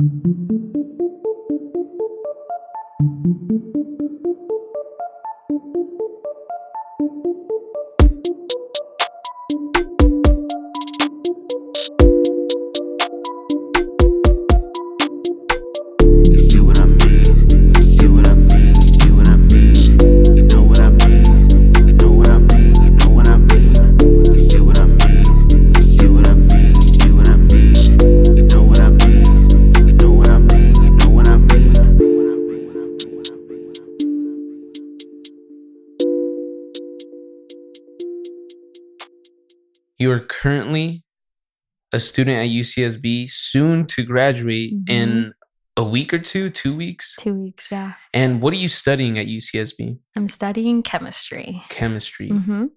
You You are currently a student at UCSB, soon to graduate Mhm. in a week or two, two weeks. Two weeks, yeah. And what are you studying at UCSB? I'm studying chemistry. Chemistry. hmm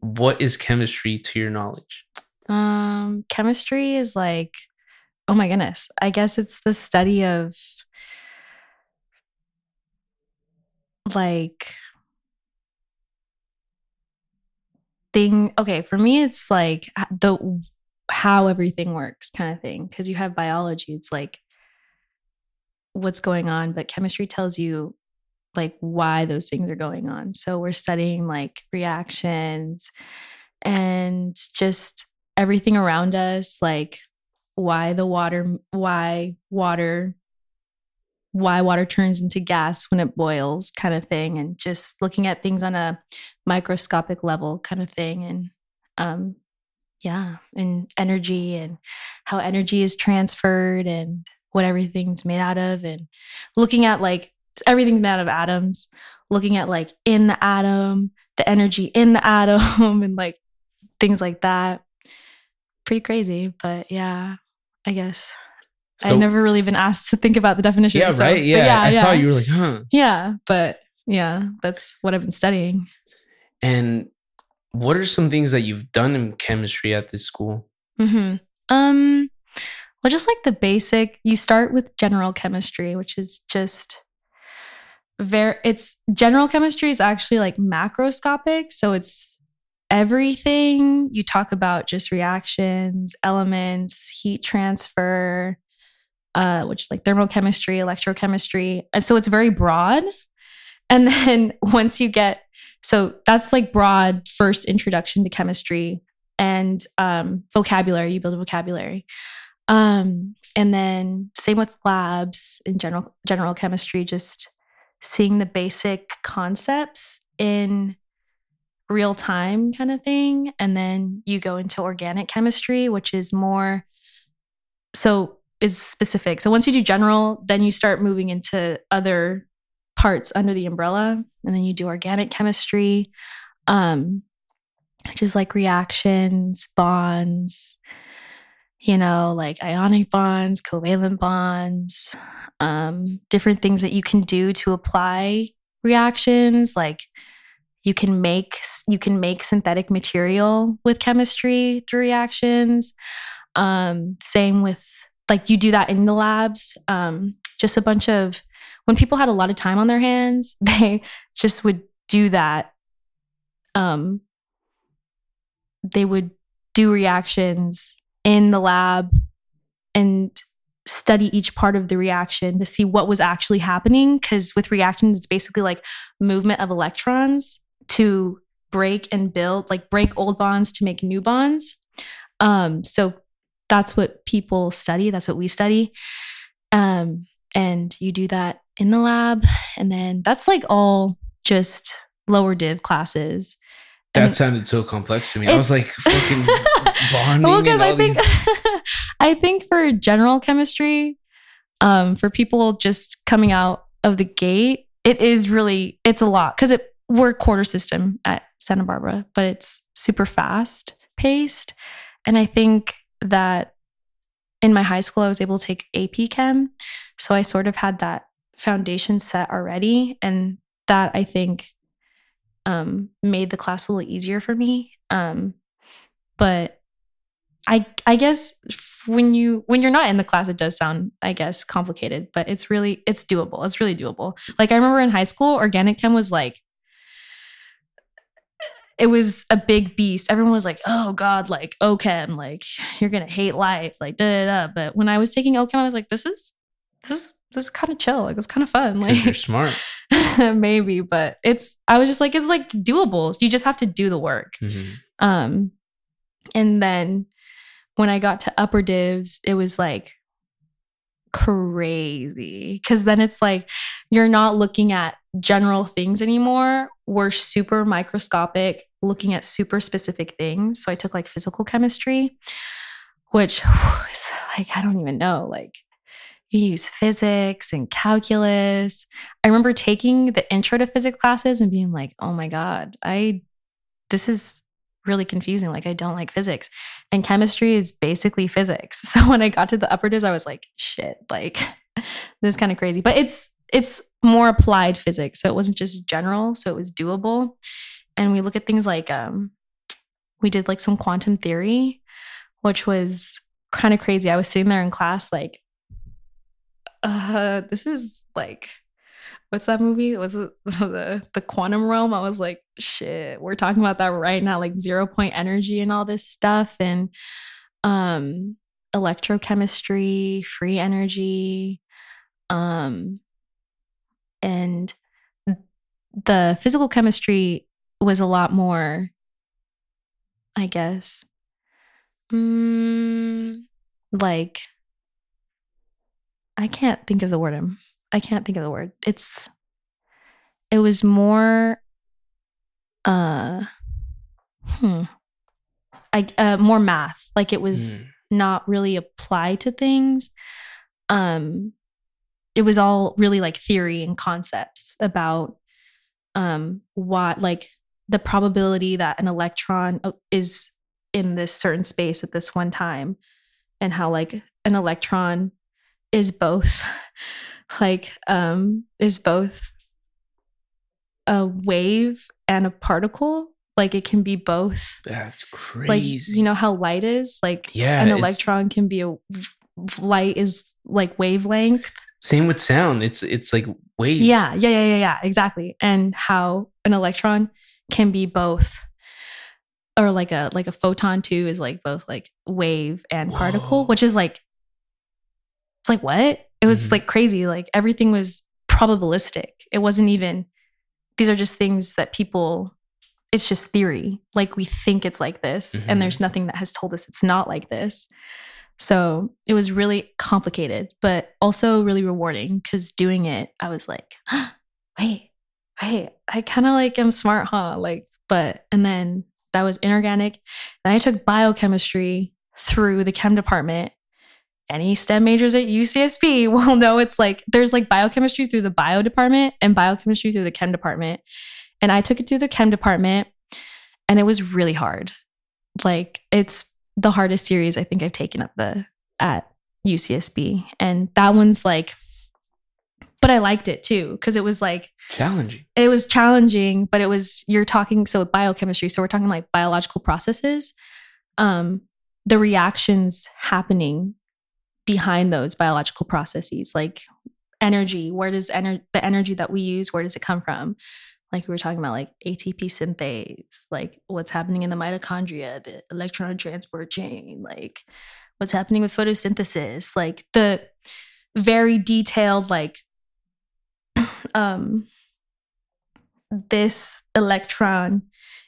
What is chemistry to your knowledge? Um, chemistry is like, oh my goodness. I guess it's the study of like thing. Okay, for me, it's like the how everything works kind of thing. Because you have biology, it's like what's going on, but chemistry tells you like why those things are going on. So we're studying like reactions and just everything around us, like why the water, why water, why water turns into gas when it boils, kind of thing, and just looking at things on a microscopic level, kind of thing, and um, yeah, and energy and how energy is transferred and what everything's made out of, and looking at like everything's made out of atoms, looking at like in the atom, the energy in the atom, and like things like that. Pretty crazy, but yeah, I guess So- I've never really been asked to think about the definition. Yeah, so- right. but Yeah, I saw you were like, huh. Yeah, but yeah, that's what I've been studying. And what are some things that you've done in chemistry at this school? hmm Um, well, just like the basic, you start with general chemistry, which is just very. It's general chemistry is actually like macroscopic, so it's everything you talk about, just reactions, elements, heat transfer, uh, which like thermochemistry, electrochemistry, and so it's very broad. And then once you get so that's like broad first introduction to chemistry and um, vocabulary. You build a vocabulary, um, and then same with labs in general general chemistry. Just seeing the basic concepts in real time, kind of thing, and then you go into organic chemistry, which is more so is specific. So once you do general, then you start moving into other parts under the umbrella, and then you do organic chemistry. Um, which is like reactions, bonds, you know, like ionic bonds, covalent bonds, um, different things that you can do to apply reactions. Like you can make you can make synthetic material with chemistry through reactions. Um, same with like you do that in the labs. Um, just a bunch of when people had a lot of time on their hands, they just would do that um, they would do reactions in the lab and study each part of the reaction to see what was actually happening. Because with reactions, it's basically like movement of electrons to break and build, like break old bonds to make new bonds. Um, so that's what people study. That's what we study. Um, and you do that in the lab. And then that's like all just lower div classes. That mean- sounded so complex to me. I was like fucking bonding. well, because I think these- I think for general chemistry, um, for people just coming out of the gate, it is really it's a lot because it we're quarter system at Santa Barbara, but it's super fast paced, and I think that in my high school I was able to take AP Chem, so I sort of had that foundation set already, and that I think um, made the class a little easier for me. Um, but I I guess when you when you're not in the class, it does sound I guess complicated, but it's really it's doable. It's really doable. Like I remember in high school, organic chem was like it was a big beast. Everyone was like, "Oh God, like OChem, like you're gonna hate life, like da da da." But when I was taking OChem, I was like, "This is this is this is kind of chill. Like it's kind of fun. Like you're smart. maybe, but it's I was just like, it's like doable. You just have to do the work. Mhm. Um, and then when I got to upper divs, it was like crazy because then it's like you're not looking at general things anymore. We're super microscopic, looking at super specific things. So I took like physical chemistry, which is like, I don't even know, like, you use physics and calculus. I remember taking the intro to physics classes and being like, oh my God, I, this is really confusing. Like, I don't like physics. And chemistry is basically physics. So when I got to the upper divs, I was like, shit, like, this is kind of crazy. But it's, it's more applied physics. So it wasn't just general. So it was doable. And we look at things like, um, we did like some quantum theory, which was kind of crazy. I was sitting there in class, like, uh, this is like, what's that movie? Was it the the quantum realm? I was like, shit, we're talking about that right now, like zero point energy and all this stuff, and um, electrochemistry, free energy, um, and the physical chemistry was a lot more, I guess, mm, like I can't think of the word. I'm, I can't think of the word. It's, it was more, uh, hmm, I, uh, more math. Like it was Mm. not really applied to things. Um, it was all really like theory and concepts about, um, what, like the probability that an electron uh, is in this certain space at this one time and how like an electron is both like um is both a wave and a particle. Like it can be both. That's crazy. like you know how light is? Like yeah. an electron can be a light is like wavelength Same with sound. It's it's like waves. yeah yeah yeah yeah yeah exactly and how an electron can be both or like a like a photon too is like both like wave and particle which is like it's like what it was Mhm. like crazy like everything was probabilistic it wasn't even these are just things that people it's just theory like we think it's like this Mhm. and there's nothing that has told us it's not like this so it was really complicated but also really rewarding because doing it i was like wait wait i kind of like am smart huh like but and then that was inorganic then i took biochemistry through the chem department any STEM majors at UCSB will know it's like there's like biochemistry through the bio department and biochemistry through the chem department. And I took it through the chem department and it was really hard. Like it's the hardest series I think I've taken at the at UCSB. And that one's like but I liked it too because it was like Challenging. it was challenging, but it was you're talking so with biochemistry, so we're talking like biological processes. Um, the reactions happening behind those biological processes, like energy, where does energy the energy that we use, where does it come from? Like we were talking about like ATP synthase, like what's happening in the mitochondria, the electron transport chain, like what's happening with photosynthesis, like the very detailed like um this electron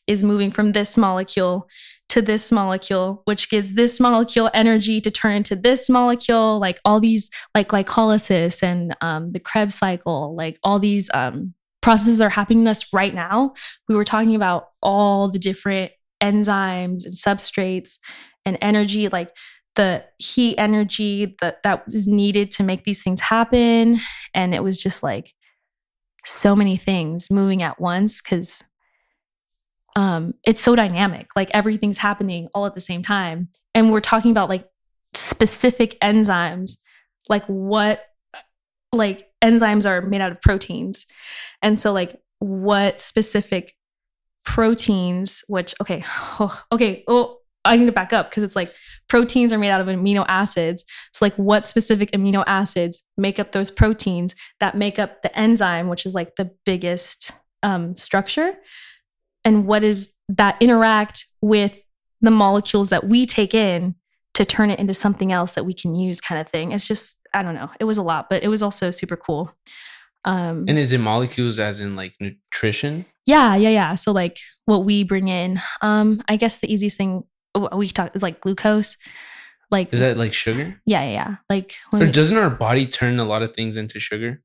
is moving from this molecule to this molecule, which gives this molecule energy to turn into this molecule, like all these, like glycolysis and um, the Krebs cycle, like all these um, processes are happening to us right now. We were talking about all the different enzymes and substrates and energy, like the heat energy that that is needed to make these things happen, and it was just like so many things moving at once because um it's so dynamic like everything's happening all at the same time and we're talking about like specific enzymes like what like enzymes are made out of proteins. And so like what specific proteins which okay okay oh i need to back up because it's like proteins are made out of amino acids. So like what specific amino acids make up those proteins that make up the enzyme which is like the biggest um, structure? And what is that interact with the molecules that we take in to turn it into something else that we can use kind of thing it's just i don't know it was a lot but it was also super cool um And is it molecules as in like nutrition? yeah yeah yeah so like what we bring in um i guess the easiest thing we talk is like glucose like Is that like sugar? yeah yeah yeah like Or we- doesn't our body turn a lot of things into sugar?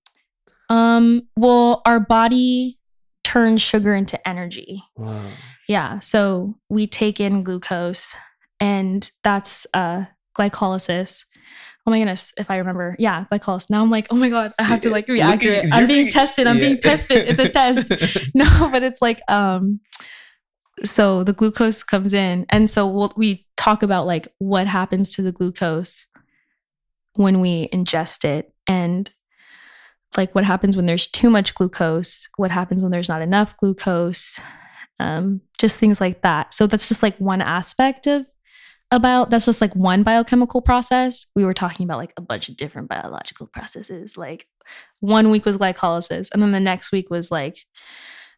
um well our body turns sugar into energy Wow. Yeah. So we take in glucose and that's uh glycolysis. Oh my goodness, if I remember. Yeah, glycolysis. Now I'm like, oh my God, I have to like be at accurate. I'm being being- tested. I'm Yeah. being tested. It's a test. no, but it's like um so the glucose comes in and so we'll, we talk about like what happens to the glucose when we ingest it and like what happens when there's too much glucose what happens when there's not enough glucose um, just things like that so that's just like one aspect of about that's just like one biochemical process we were talking about like a bunch of different biological processes like one week was glycolysis and then the next week was like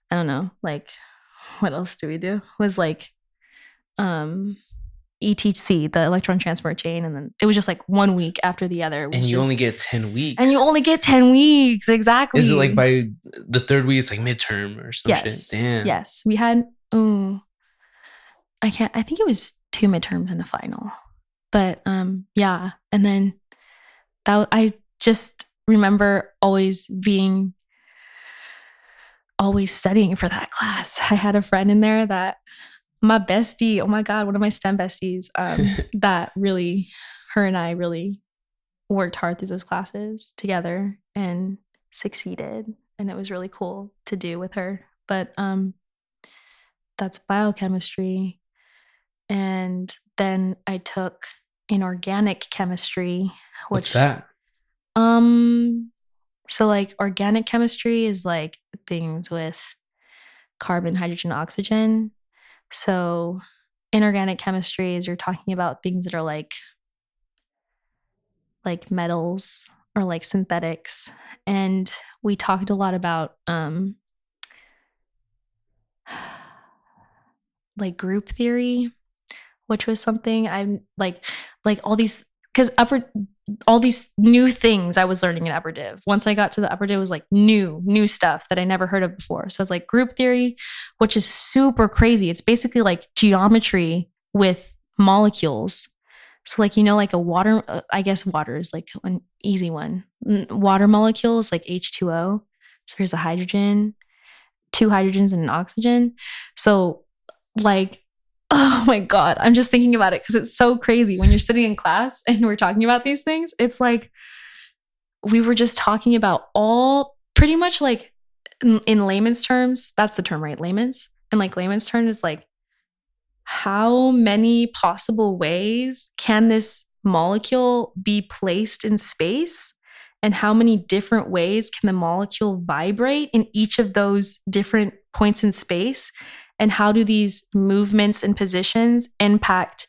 i don't know like what else do we do was like um etc the electron transport chain and then it was just like one week after the other And you just- only get 10 weeks. and you only get 10 weeks exactly Is it like by the third week, it's like midterm or some yes shit? Damn. yes we had ooh i can't i think it was two midterms and a final. But um yeah and then that i just remember always being always studying for that class. I had a friend in there that my bestie oh my god one of my stem besties um that really her and i really worked hard through those classes together and succeeded and it was really cool to do with her. But um that's biochemistry and then i took inorganic chemistry which What's that? um so like organic chemistry is like things with carbon hydrogen oxygen. So inorganic chemistry is you're talking about things that are like like metals or like synthetics. And we talked a lot about um like group theory which was something i'm like like all these because upper all these new things i was learning in upper div once i got to the upper div was like new new stuff that i never heard of before. So it's like group theory which is super crazy. It's basically like geometry with molecules. So like you know like a water uh, i guess water is like an easy one. Water molecule is like h2o so here's a hydrogen two hydrogens and an oxygen. So like oh my god. I'm just thinking about it because it's so crazy. When you're sitting in class and we're talking about these things it's like we were just talking about all pretty much like in, in layman's terms that's the term right? Layman's? And like layman's term is like how many possible ways can this molecule be placed in space? And how many different ways can the molecule vibrate in each of those different points in space and how do these movements and positions impact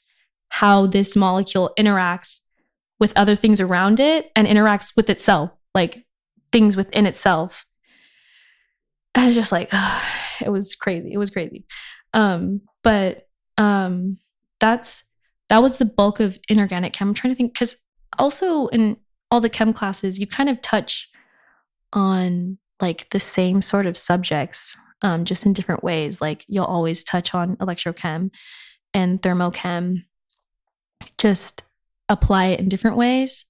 how this molecule interacts with other things around it and interacts with itself like things within itself. I was just like it was crazy. It was crazy. Um but um that's that was the bulk of inorganic chem. I'm trying to think because also in all the chem classes you kind of touch on like the same sort of subjects um, just in different ways. Like you'll always touch on electrochem and thermochem, just apply it in different ways.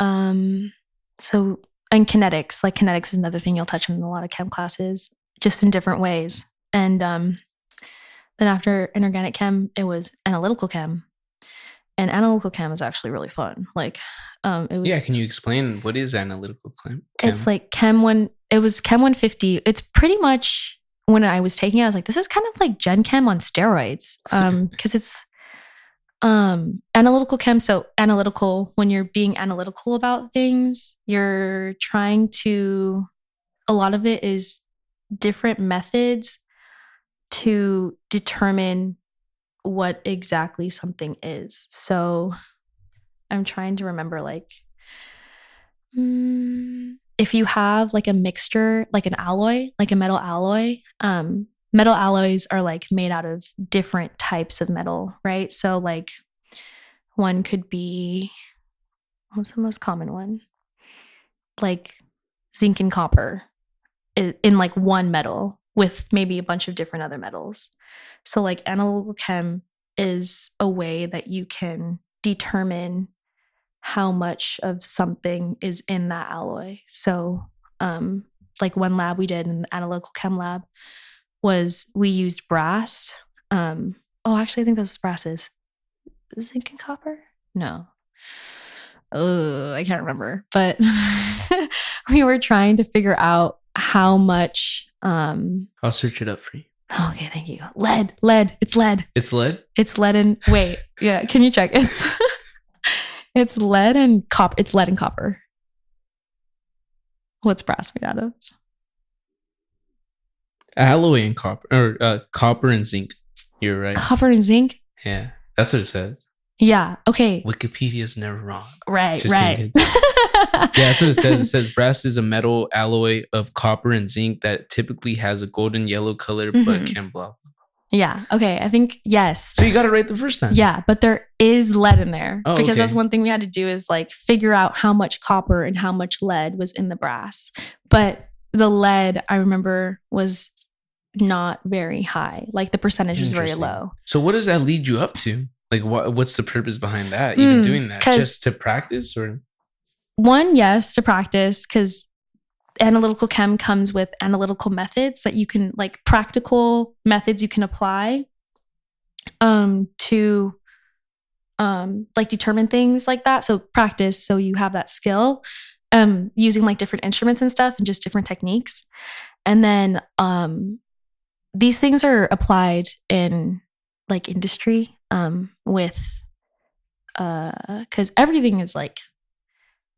Um, so and kinetics, like kinetics is another thing you'll touch on in a lot of chem classes, just in different ways. And um, then after inorganic chem, it was analytical chem. And analytical chem is actually really fun. Like, um, it was Yeah, can you explain what is analytical chem? it's like Chem one. It was Chem 150. It's pretty much when I was taking it, I was like, this is kind of like Gen Chem on steroids. Um, because it's um analytical chem. So analytical, when you're being analytical about things, you're trying to a lot of it is different methods to determine what exactly something is. So I'm trying to remember like mm, if you have like a mixture, like an alloy, like a metal alloy, um, metal alloys are like made out of different types of metal, right? So like one could be what's the most common one? Like zinc and copper i- in like one metal with maybe a bunch of different other metals. So like analytical chem is a way that you can determine how much of something is in that alloy. So um like one lab we did in the analytical chem lab was we used brass. Um oh actually I think that's what brass is. Zinc and copper? No. Oh, I can't remember. But we were trying to figure out how much um I'll search it up for you. Okay, thank you. Lead, lead, it's lead. It's lead. It's lead and wait, yeah, can you check? It's it's lead and copper. It's lead and copper. What's brass made out of? Alloy and copper, or uh, copper and zinc. You're right. Copper and zinc? Yeah, that's what it says. Yeah. Okay. Wikipedia's never wrong. Right, Just right. Yeah, that's what it says. It says brass is a metal alloy of copper and zinc that typically has a golden yellow color but Mhm. can blow. yeah. Okay. I think yes. So you got it right the first time. Yeah, but there is lead in there Oh, because okay. that's one thing we had to do is like figure out how much copper and how much lead was in the brass. But the lead, I remember, was not very high. Like the percentage was very low. So what does that lead you up to? Like, what? What's the purpose behind that? Even Mm, doing that just to practice, or One, yes, to practice because analytical chem comes with analytical methods that you can like practical methods you can apply. Um to um like determine things like that. So practice so you have that skill um using like different instruments and stuff and just different techniques. And then um these things are applied in like industry um with uh because everything is like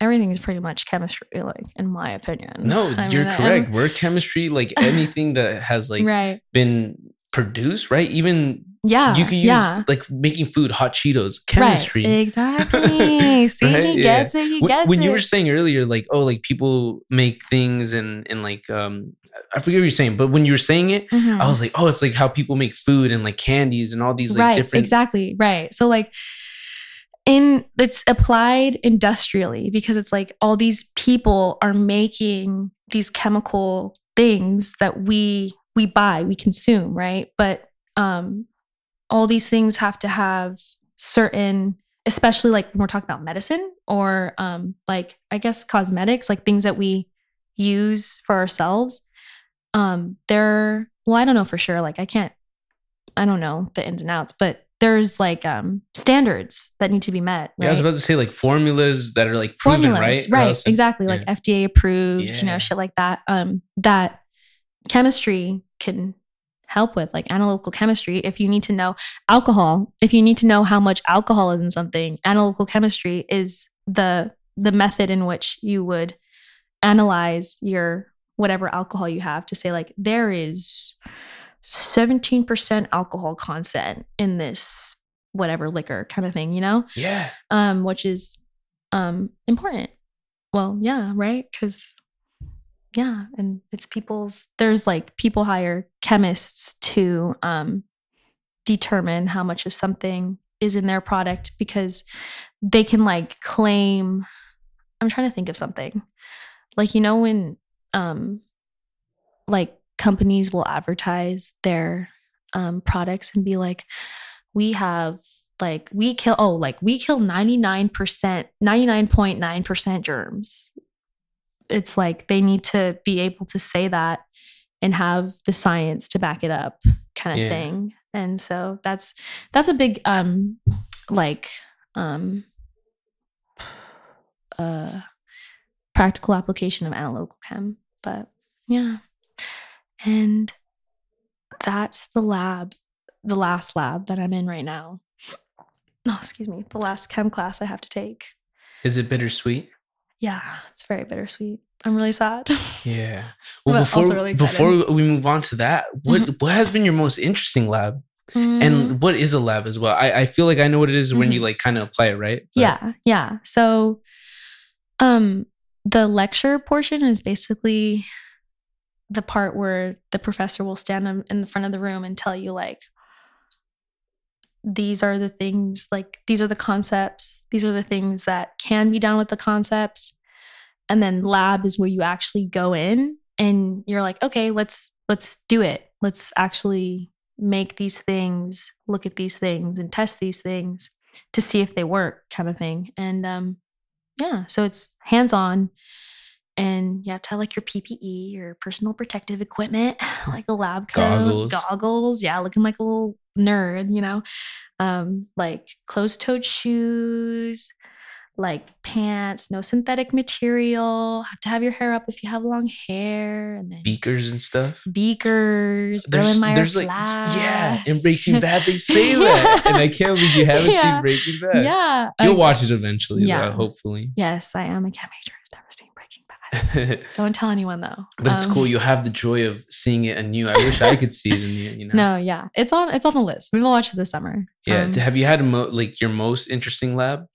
everything is pretty much chemistry like in my opinion no? I you're mean, correct. We're chemistry. Like anything that has like right been produced, right? Even yeah you can use yeah like making food, hot Cheetos, chemistry. right. exactly see Right? he Yeah. gets it he When- gets when it you were saying earlier, like, oh, like people make things and and like um I forget what you're saying, but when you were saying it, Mhm. I was like, oh, it's like how people make food and like candies and all these like right different exactly right so like in it's applied industrially because it's like all these people are making these chemical things that we we buy we consume right? But um all these things have to have certain especially like when we're talking about medicine or um like i guess cosmetics like things that we use for ourselves um they're well i don't know for sure like i can't i don't know the ins and outs but there's like um standards that need to be met Yeah, I was about to say like formulas that are like proven, right? Right else- exactly like fda approved you know shit like that um that chemistry can help with like analytical chemistry. If you need to know alcohol if you need to know how much alcohol is in something analytical chemistry is the the method in which you would analyze your whatever alcohol you have to say like there is 17% alcohol content in this whatever liquor kind of thing you know Yeah. um, which is um, important. Well, yeah, right? Because yeah, and it's people's. There's like people hire chemists to um, determine how much of something is in their product because they can like claim. I'm trying to think of something, like you know when um, like companies will advertise their um, products and be like, we have like we kill oh like we kill 99% 99.9% germs. It's like they need to be able to say that and have the science to back it up kind of Yeah. thing. And so that's that's a big um like um uh practical application of analytical chem but yeah and that's the lab the last lab that i'm in right now. Oh excuse me the last chem class i have to take. Is it bittersweet? yeah it's very bittersweet. I'm really sad. Yeah. Well, before also really before we move on to that, what what has been your most interesting lab, Mm, and what is a lab as well? I, I feel like I know what it is when you like kind of apply it, right? But- yeah yeah. So um the lecture portion is basically the part where the professor will stand in the front of the room and tell you like these are the things like these are the concepts these are the things that can be done with the concepts. And then lab is where you actually go in and you're like okay let's let's do it. Let's actually make these things look at these things and test these things to see if they work kind of thing. And um yeah so it's hands on and you have to have like your PPE, your personal protective equipment, like a lab coat, Goggles. goggles. Yeah, looking like a little nerd, you know, um, like closed-toed shoes, like pants, no synthetic material. Have to have your hair up if you have long hair, and then Beakers and stuff. beakers, There's, there's like yeah, in. Breaking Bad they say that, and I can't believe you haven't Yeah. seen Breaking Bad. yeah, You'll uh, watch it eventually, Yeah. though, hopefully. Yes, I am a chem major who's never seen Breaking Bad. but Don't tell anyone though. But it's Um, cool. You'll have the joy of seeing it anew. I wish I could see it anew. You know. No, yeah, it's on. It's on the list. We will watch it this summer. Yeah. Um, have you had a mo- like your most interesting lab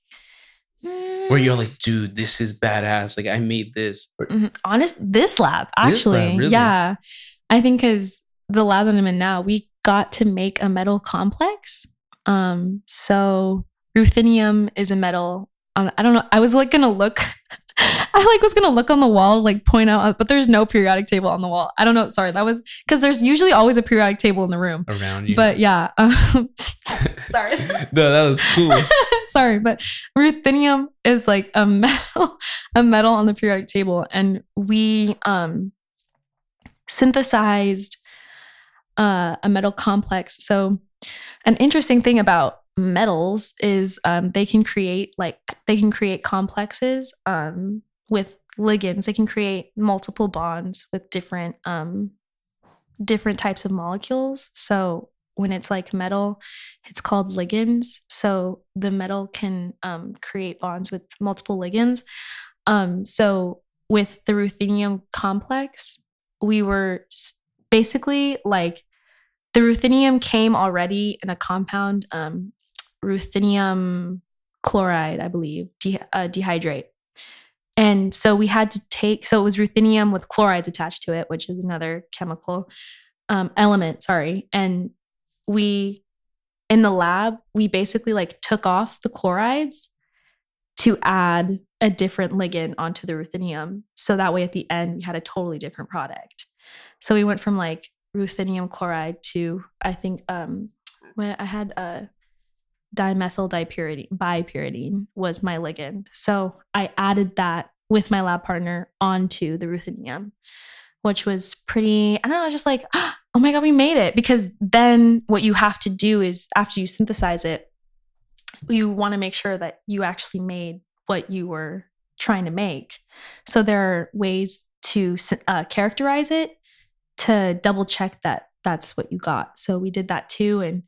where you're mm, like, dude, this is badass. Like I made this. Or- mhm. honest, this lab This lab, actually, really? yeah, I think because the lab that I'm in now, we got to make a metal complex. Um, so ruthenium is a metal. On, I don't know. I was like gonna look. I like was gonna look on the wall, like point out, but there's no periodic table on the wall. I don't know. Sorry, that was because there's usually always a periodic table in the room. around you. But yeah, um, sorry. no, that was cool. sorry, but ruthenium is like a metal, a metal on the periodic table, and we um synthesized uh, a metal complex. So, an interesting thing about metals is um, they can create like they can create complexes um, with ligands. They can create multiple bonds with different um, different types of molecules. So when it's like metal, it's called ligands. So the metal can um, create bonds with multiple ligands. Um, so with the ruthenium complex, we were basically like the ruthenium came already in a compound, um, ruthenium chloride, I believe, de- uh, dehydrate. And so we had to take, so it was ruthenium with chlorides attached to it, which is another chemical um, element, sorry. And we, in the lab, we basically like took off the chlorides to add a different ligand onto the ruthenium. So that way at the end, we had a totally different product. So we went from like ruthenium chloride to, I think, um, when I had a dimethyl dipyridine, bipyridine was my ligand. So I added that with my lab partner onto the ruthenium, which was pretty, know, I was just like, oh my God, we made it. Because then what you have to do is after you synthesize it, you want to make sure that you actually made what you were trying to make. So there are ways to uh, characterize it to double check that that's what you got. So we did that too. And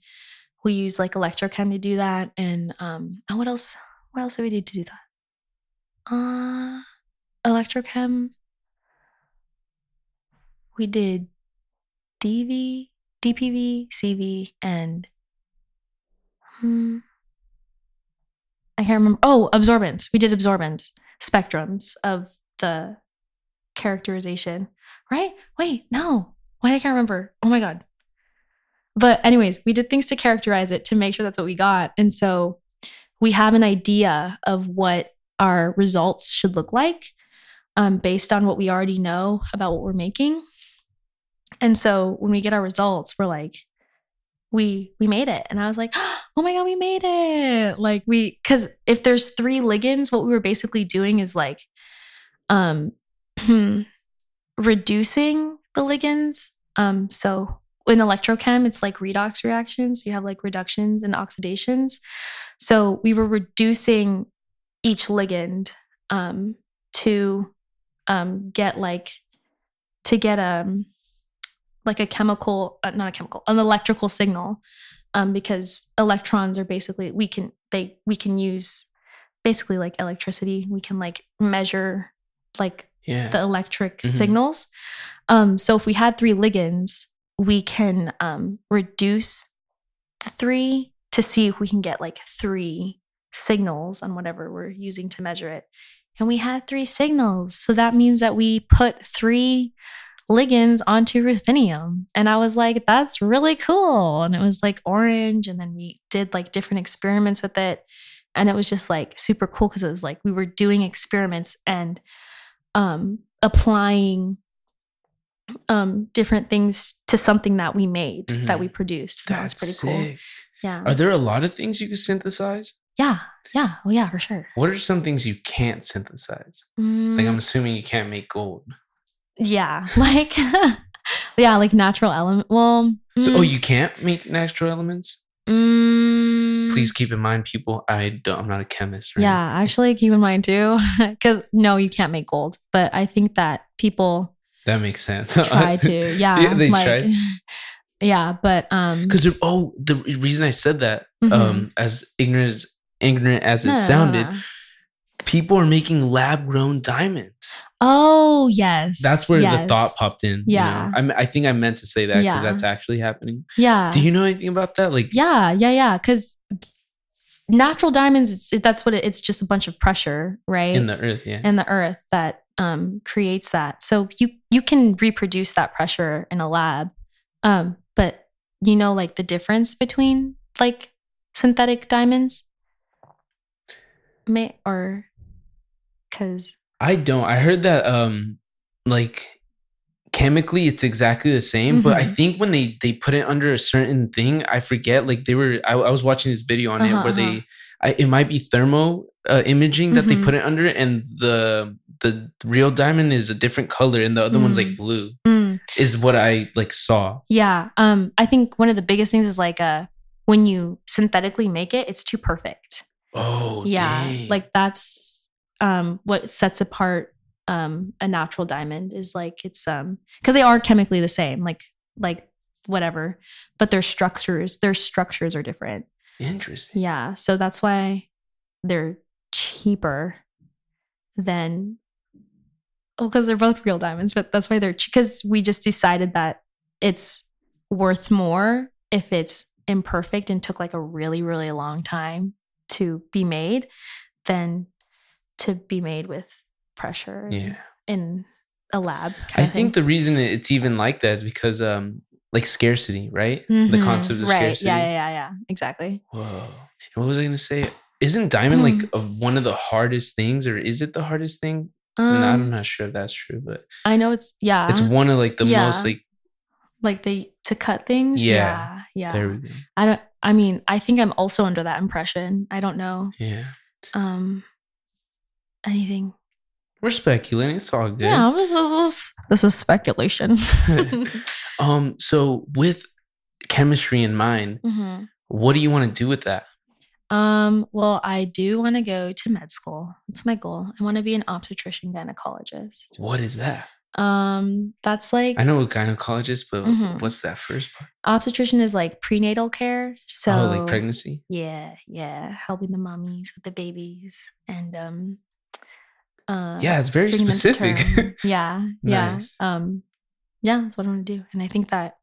we use like electrochem to do that. And um, and what else? What else did we do to do that? Uh, electrochem. We did DV, DPV, CV, and hmm, I can't remember. Oh, absorbance. We did absorbance spectrums of the characterization. Right? Wait, no. Why I can't remember? Oh my god. But anyways, we did things to characterize it to make sure that's what we got. And so we have an idea of what our results should look like um, based on what we already know about what we're making. And so when we get our results, we're like, we we made it. And I was like, oh my god, we made it. Like we because if there's three ligands, what we were basically doing is like um reducing the ligands. Um, so in electrochem, it's like redox reactions. You have like reductions and oxidations. So we were reducing each ligand um, to um, get like to get um like a chemical, uh, not a chemical, an electrical signal, um, because electrons are basically we can they we can use basically like electricity. We can like measure like Yeah. the electric Mhm. signals. Um, so if we had three ligands, we can um, reduce the three to see if we can get like three signals on whatever we're using to measure it. And we had three signals. So that means that we put three ligands onto ruthenium. And I was like, that's really cool. And it was like orange. And then we did like different experiments with it. And it was just like super cool because it was like we were doing experiments and um, applying um, different things to something that we made, that Mhm. we produced. And that was pretty cool. Yeah. Are there a lot of things you can synthesize? yeah. Yeah. Oh, yeah, for sure. What are some things you can't synthesize? Like I'm Mm, assuming you can't make gold. yeah. Like, yeah, like natural element. Well, So, oh, mm, you can't make natural elements? mm, Please keep in mind, people. I don't. I'm not a chemist. Or Yeah, actually, keep in mind too, because no, you can't make gold. But I think that people that makes sense. try to. Yeah, Yeah, they like, try. Yeah, but um, Because oh, the reason I said that, Mhm. um, as ignorant as ignorant as it no, sounded, no. people are making lab grown diamonds. Oh yes, That's where the thought popped in. you Yeah. know? I, I think I meant to say that because Yeah. that's actually happening. Yeah, Do you know anything about that? Like, yeah, yeah, yeah. Because natural diamonds, it's it, that's what it, it's just a bunch of pressure, right? in the earth, yeah. in the earth that um, creates that. So you you can reproduce that pressure in a lab, um, but you know like the difference between like synthetic diamonds, may or because I don't. I heard that um like chemically it's exactly the same, but I Mhm. think when they they put it under a certain thing, I forget like they were I, I was watching this video on Uh-huh, it where they I, it might be thermo uh, imaging that they Mhm. put it under and the the real diamond is a different color and the other one's like Mm. blue mm, is what I like saw. yeah, um, I think one of the biggest things is like uh when you synthetically make it, it's too perfect. Oh yeah dang. like that's um what sets apart um a natural diamond is like it's um because they are chemically the same like like whatever but their structures their structures are different interesting. yeah so that's why they're cheaper than well because they're both real diamonds but that's why they're because we just decided that it's worth more if it's imperfect and took like a really really long time to be made than to be made with pressure Yeah. in a lab I think the reason it's even like that is because um like scarcity, right? The concept of Mm-hmm. right scarcity. yeah yeah yeah yeah exactly Whoa. And what was I gonna say? Isn't diamond Hmm. like a, one of the hardest things, or is it the hardest thing? um, No, I'm not sure if that's true, but i know it's yeah it's one of like the yeah. most like like the to cut things Yeah. yeah yeah, there we go. i don't i mean i think i'm also under that impression i don't know Yeah. um anything We're speculating. It's all good. yeah this is this is speculation Um, so with chemistry in mind, Mhm. what do you want to do with that? um well i do want to go to med school that's my goal i want to be an obstetrician gynecologist What is that? um that's like I know a gynecologist, but Mhm. what's that first part? obstetrician is like prenatal care so oh, like pregnancy? yeah yeah helping the mummies with the babies and um uh Yeah, it's very bring them into specific. yeah yeah. Um yeah that's what i want to do. And i think that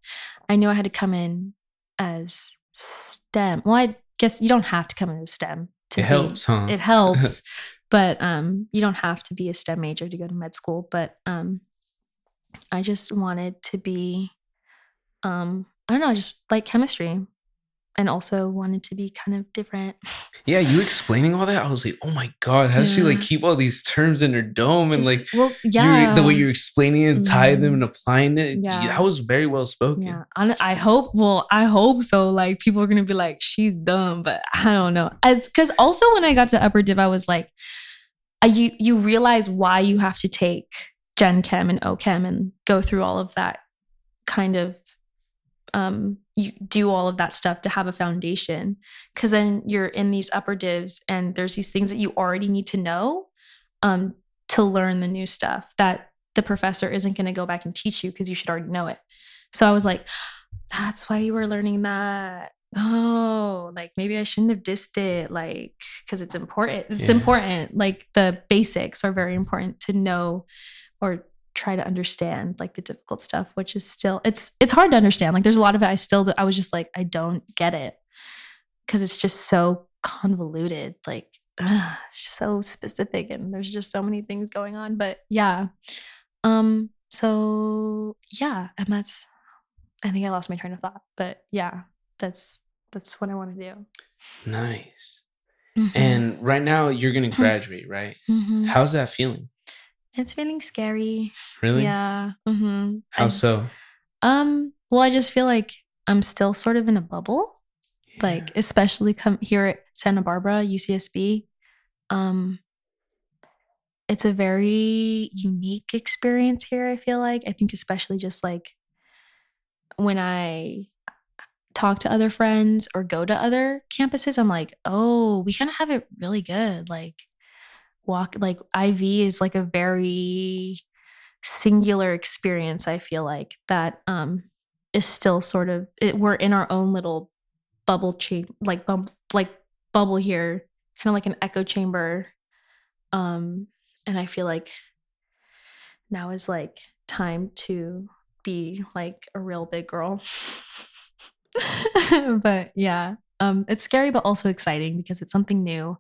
i knew i had to come in as stem. Well i guess you don't have to come in as stem to it be- helps, huh? it helps. But um you don't have to be a stem major to go to med school. But um i just wanted to be um i don't know, I just like chemistry and also wanted to be kind of different Yeah, you explaining all that, I was like, oh my god, how does she like keep all these terms in her dome and Just- like well you yeah the way you're explaining it, tie them and applying it? Yeah. that was very well spoken. Yeah, I, I hope. Well, I hope so. Like people are gonna be like, she's dumb, but I don't know. As because also when I got to upper div, I was like, you you realize why you have to take Gen Chem and OChem and go through all of that kind of um you do all of that stuff to have a foundation. Because then you're in these upper divs and there's these things that you already need to know um to learn the new stuff that the professor isn't going to go back and teach you because you should already know it. So i was like that's why you were learning that. Oh like maybe i shouldn't have dissed it like because it's important. It's Yeah. important. Like the basics are very important to know or try to understand like the difficult stuff which is still it's it's hard to understand like there's a lot of it i still i was just like i don't get it because it's just so convoluted like ugh, so specific and there's just so many things going on but yeah um so yeah, and that's I think I lost my train of thought, but yeah, that's that's what I want to do. Nice. Mhm. And right now you're gonna graduate, right? Mhm. How's that feeling? It's feeling scary. Really? Yeah. hmm How so? Um. Well, I just feel like I'm still sort of in a bubble. Like, especially come here at Santa Barbara, UCSB. Um. It's a very unique experience here. I feel like I think especially just like when I talk to other friends or go to other campuses, I'm like, oh, we kind of have it really good. Like, walk like IV is like a very singular experience. I feel like that um is still sort of it, we're in our own little bubble chamber, like like bubble here, kind of like an echo chamber. Um, and I feel like now is like time to be like a real big girl. but yeah, um, it's scary but also exciting because it's something new,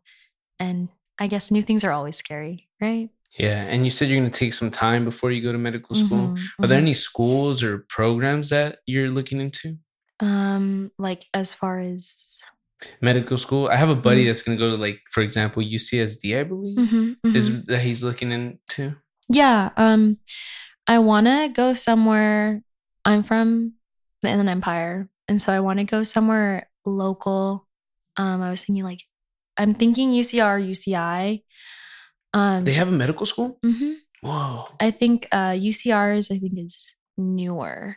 and I guess new things are always scary, right? Yeah. And you said you're gonna take some time before you go to medical school. Mhm, Are there mhm. any schools or programs that you're looking into? um like as far as Medical school. I have a buddy Mhm. that's gonna go to like, for example, UCSD, I believe. Mhm, mhm. Is that he's looking into? Yeah. Um, I want to go somewhere. I'm from the Inland Empire, and so I want to go somewhere local. Um, I was thinking like, I'm thinking UCR, UCI. Um, They have a medical school? mhm. Whoa. I think uh, UCR's. I think is newer.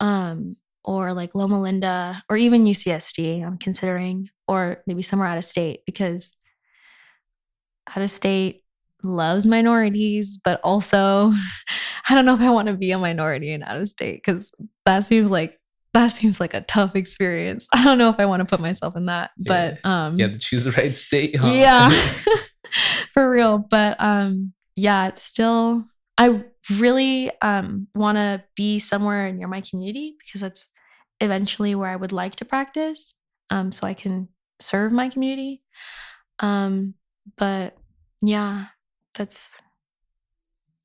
Um, or like Loma Linda, or even UCSD. I'm considering, or maybe somewhere out of state because out of state loves minorities, but also I don't know if I want to be a minority in out of state because that seems like that seems like a tough experience. I don't know if I want to put myself in that, but um You have to choose the right state, huh? yeah. For real, but um yeah, it's still I really um want to be somewhere near my community because that's eventually where I would like to practice um so I can serve my community. Um but yeah, that's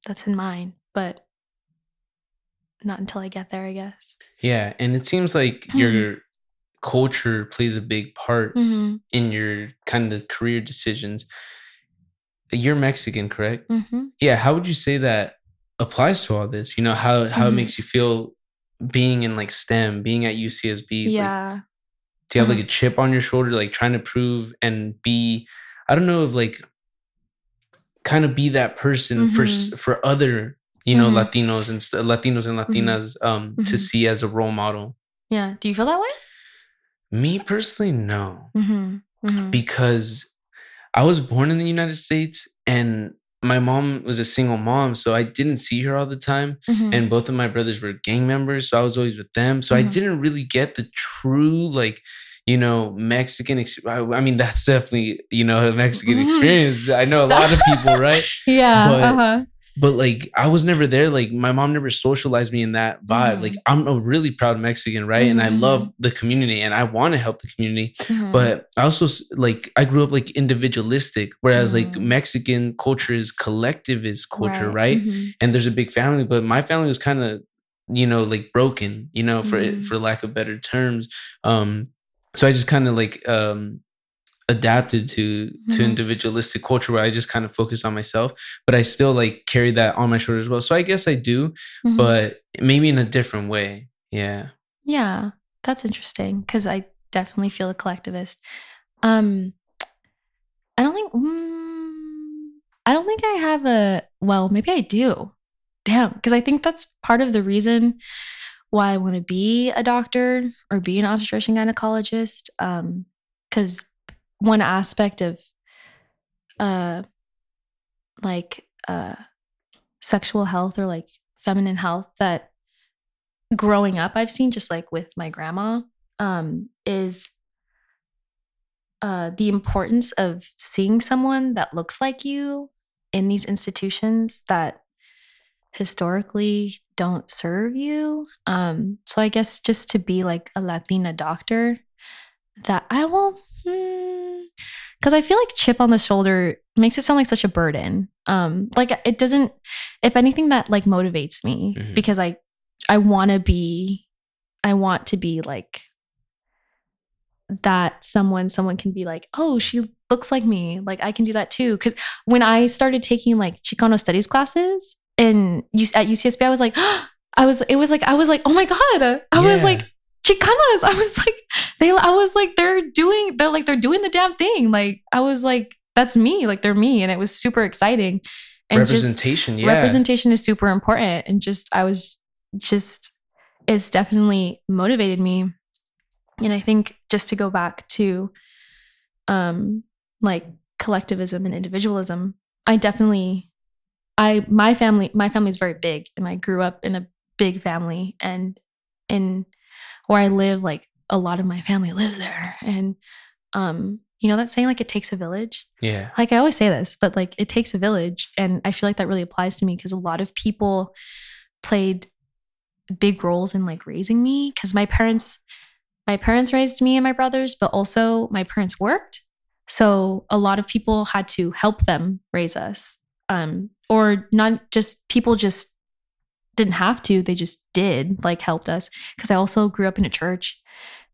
that's in mind, but not until I get there, I guess. yeah. And it seems like Hmm. your culture plays a big part Mm-hmm. in your kind of career decisions. You're Mexican, correct? Mm-hmm. Yeah. How would you say that applies to all this? You know, how how it Mhm. makes you feel being in like STEM, being at UCSB. like, Yeah. do you have like a chip on your shoulder, like trying to prove and be, I don't know if like kind of be that person for for other, you know, Mhm. Latinos and Latinos and Latinas um to Mhm. see as a role model. Yeah. Do you feel that way? Me personally, no. Mm-hmm. Mm-hmm. because I was born in the United States and my mom was a single mom, so I didn't see her all the time. Mm-hmm. And both of my brothers were gang members, so I was always with them. So I didn't really get the true, like, you know, Mexican. Ex- I, mean, that's definitely, you know, a Mexican experience. I know a lot of people, right? yeah. but- uh-huh. But like, I was never there. Like, my mom never socialized me in that vibe. Mhm. Like, I'm a really proud Mexican, right? And I Mhm. love the community and I want to help the community Mhm. but I also like I grew up like individualistic, whereas like Mm. Mexican culture is collectivist culture, right? Mhm. And there's a big family, but my family was kind of you know like broken, you know, for for lack of better terms. Um, so I just kind of like um adapted to to Mhm. individualistic culture where I just kind of focus on myself, but I still like carry that on my shoulders as well. So I guess I do, Mhm. but maybe in a different way. Yeah. yeah, that's interesting because I definitely feel a collectivist. Um, I don't think. Mm, I don't think I have a. Well, maybe I do. Damn, because I think that's part of the reason why I want to be a doctor or be an obstetrician gynecologist. Um, because one aspect of, uh, like uh, sexual health or like feminine health that growing up I've seen just like with my grandma um is uh the importance of seeing someone that looks like you in these institutions that historically don't serve you. Um so I guess just to be like a Latina doctor that I will, because I feel like chip on the shoulder makes it sound like such a burden. Um, like it doesn't. If anything, that like motivates me Mhm. because I, I want to be, I want to be like that. Someone, someone can be like, oh, she looks like me. Like I can do that too. Because when I started taking like Chicano studies classes in U- at UCSB, I was like, I was. It was like I was like, oh my god. I was like Chicanas. I was like, they. I was like, they're doing. They're like, they're doing the damn thing. Like I was like, that's me. Like they're me, and it was super exciting. And just Representation, yeah. representation is super important. And just I was just, it's definitely motivated me. And I think just to go back to, um, like collectivism and individualism, I definitely, I my family, my family is very big, and I grew up in a big family, and in where I live, like a lot of my family lives there, and um, you know that saying like it takes a village yeah. like I always say this, but like it takes a village. And I feel like that really applies to me because a lot of people played big roles in like raising me because my parents, my parents raised me and my brothers, but also my parents worked. So a lot of people had to help them raise us. Um, or not just people just didn't have to, they just did like helped us. Cause I also grew up in a church.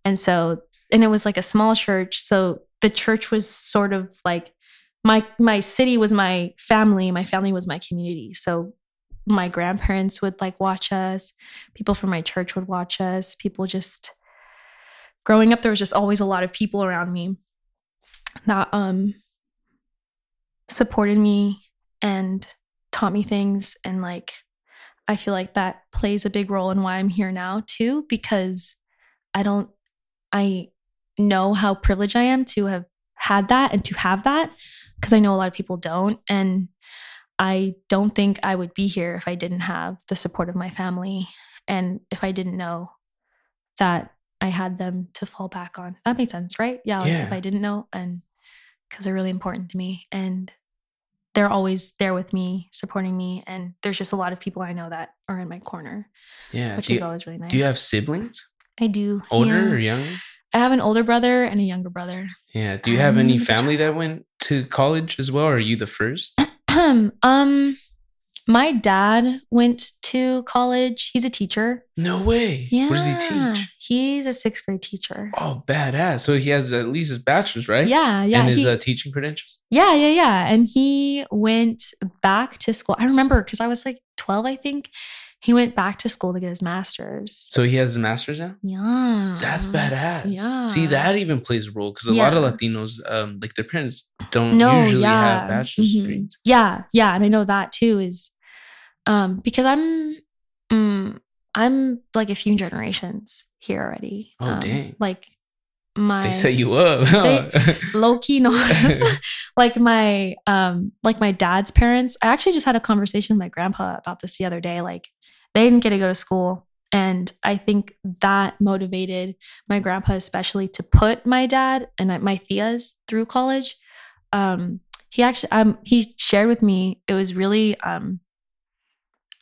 And so, and it was like a small church. So the church was sort of like my my city was my family my family was my community so my grandparents would like watch us people from my church would watch us people just growing up there was just always a lot of people around me that um supported me and taught me things and like i feel like that plays a big role in why i'm here now too because i don't i know how privileged i am to have had that and to have that because I know a lot of people don't. And I don't think I would be here if I didn't have the support of my family and if I didn't know that I had them to fall back on. That makes sense, right? Yeah. Like if I didn't know, and because they're really important to me and they're always there with me, supporting me. And there's just a lot of people I know that are in my corner, Yeah. which Do is you, always really nice. do you have siblings? I do. Older yeah. or younger? I have an older brother and a younger brother. Yeah. Do you have any Um, family that went to college as well? Or are you the first? um, my dad went to college. He's a teacher. No way. Yeah. What does he teach? He's a sixth grade teacher. Oh, badass. So he has at least his bachelor's, right? Yeah, yeah. and his he- uh, teaching credentials. yeah, yeah, yeah. And he went back to school. I remember because I was like 12, I think. He went back to school to get his master's. So he has his master's now? Yeah. That's badass. yeah. See, that even plays a role because a lot of Latinos, um, like their parents don't no, usually yeah. have bachelor's Mhm. degrees. Yeah, yeah, and I know that too is um because I'm mm, I'm like a few generations here already. Oh, Um, dang. Like my They set you up. They- low key no like my um like my dad's parents i actually just had a conversation with my grandpa about this the other day like they didn't get to go to school and i think that motivated my grandpa especially to put my dad and my theas through college um he actually um he shared with me it was really um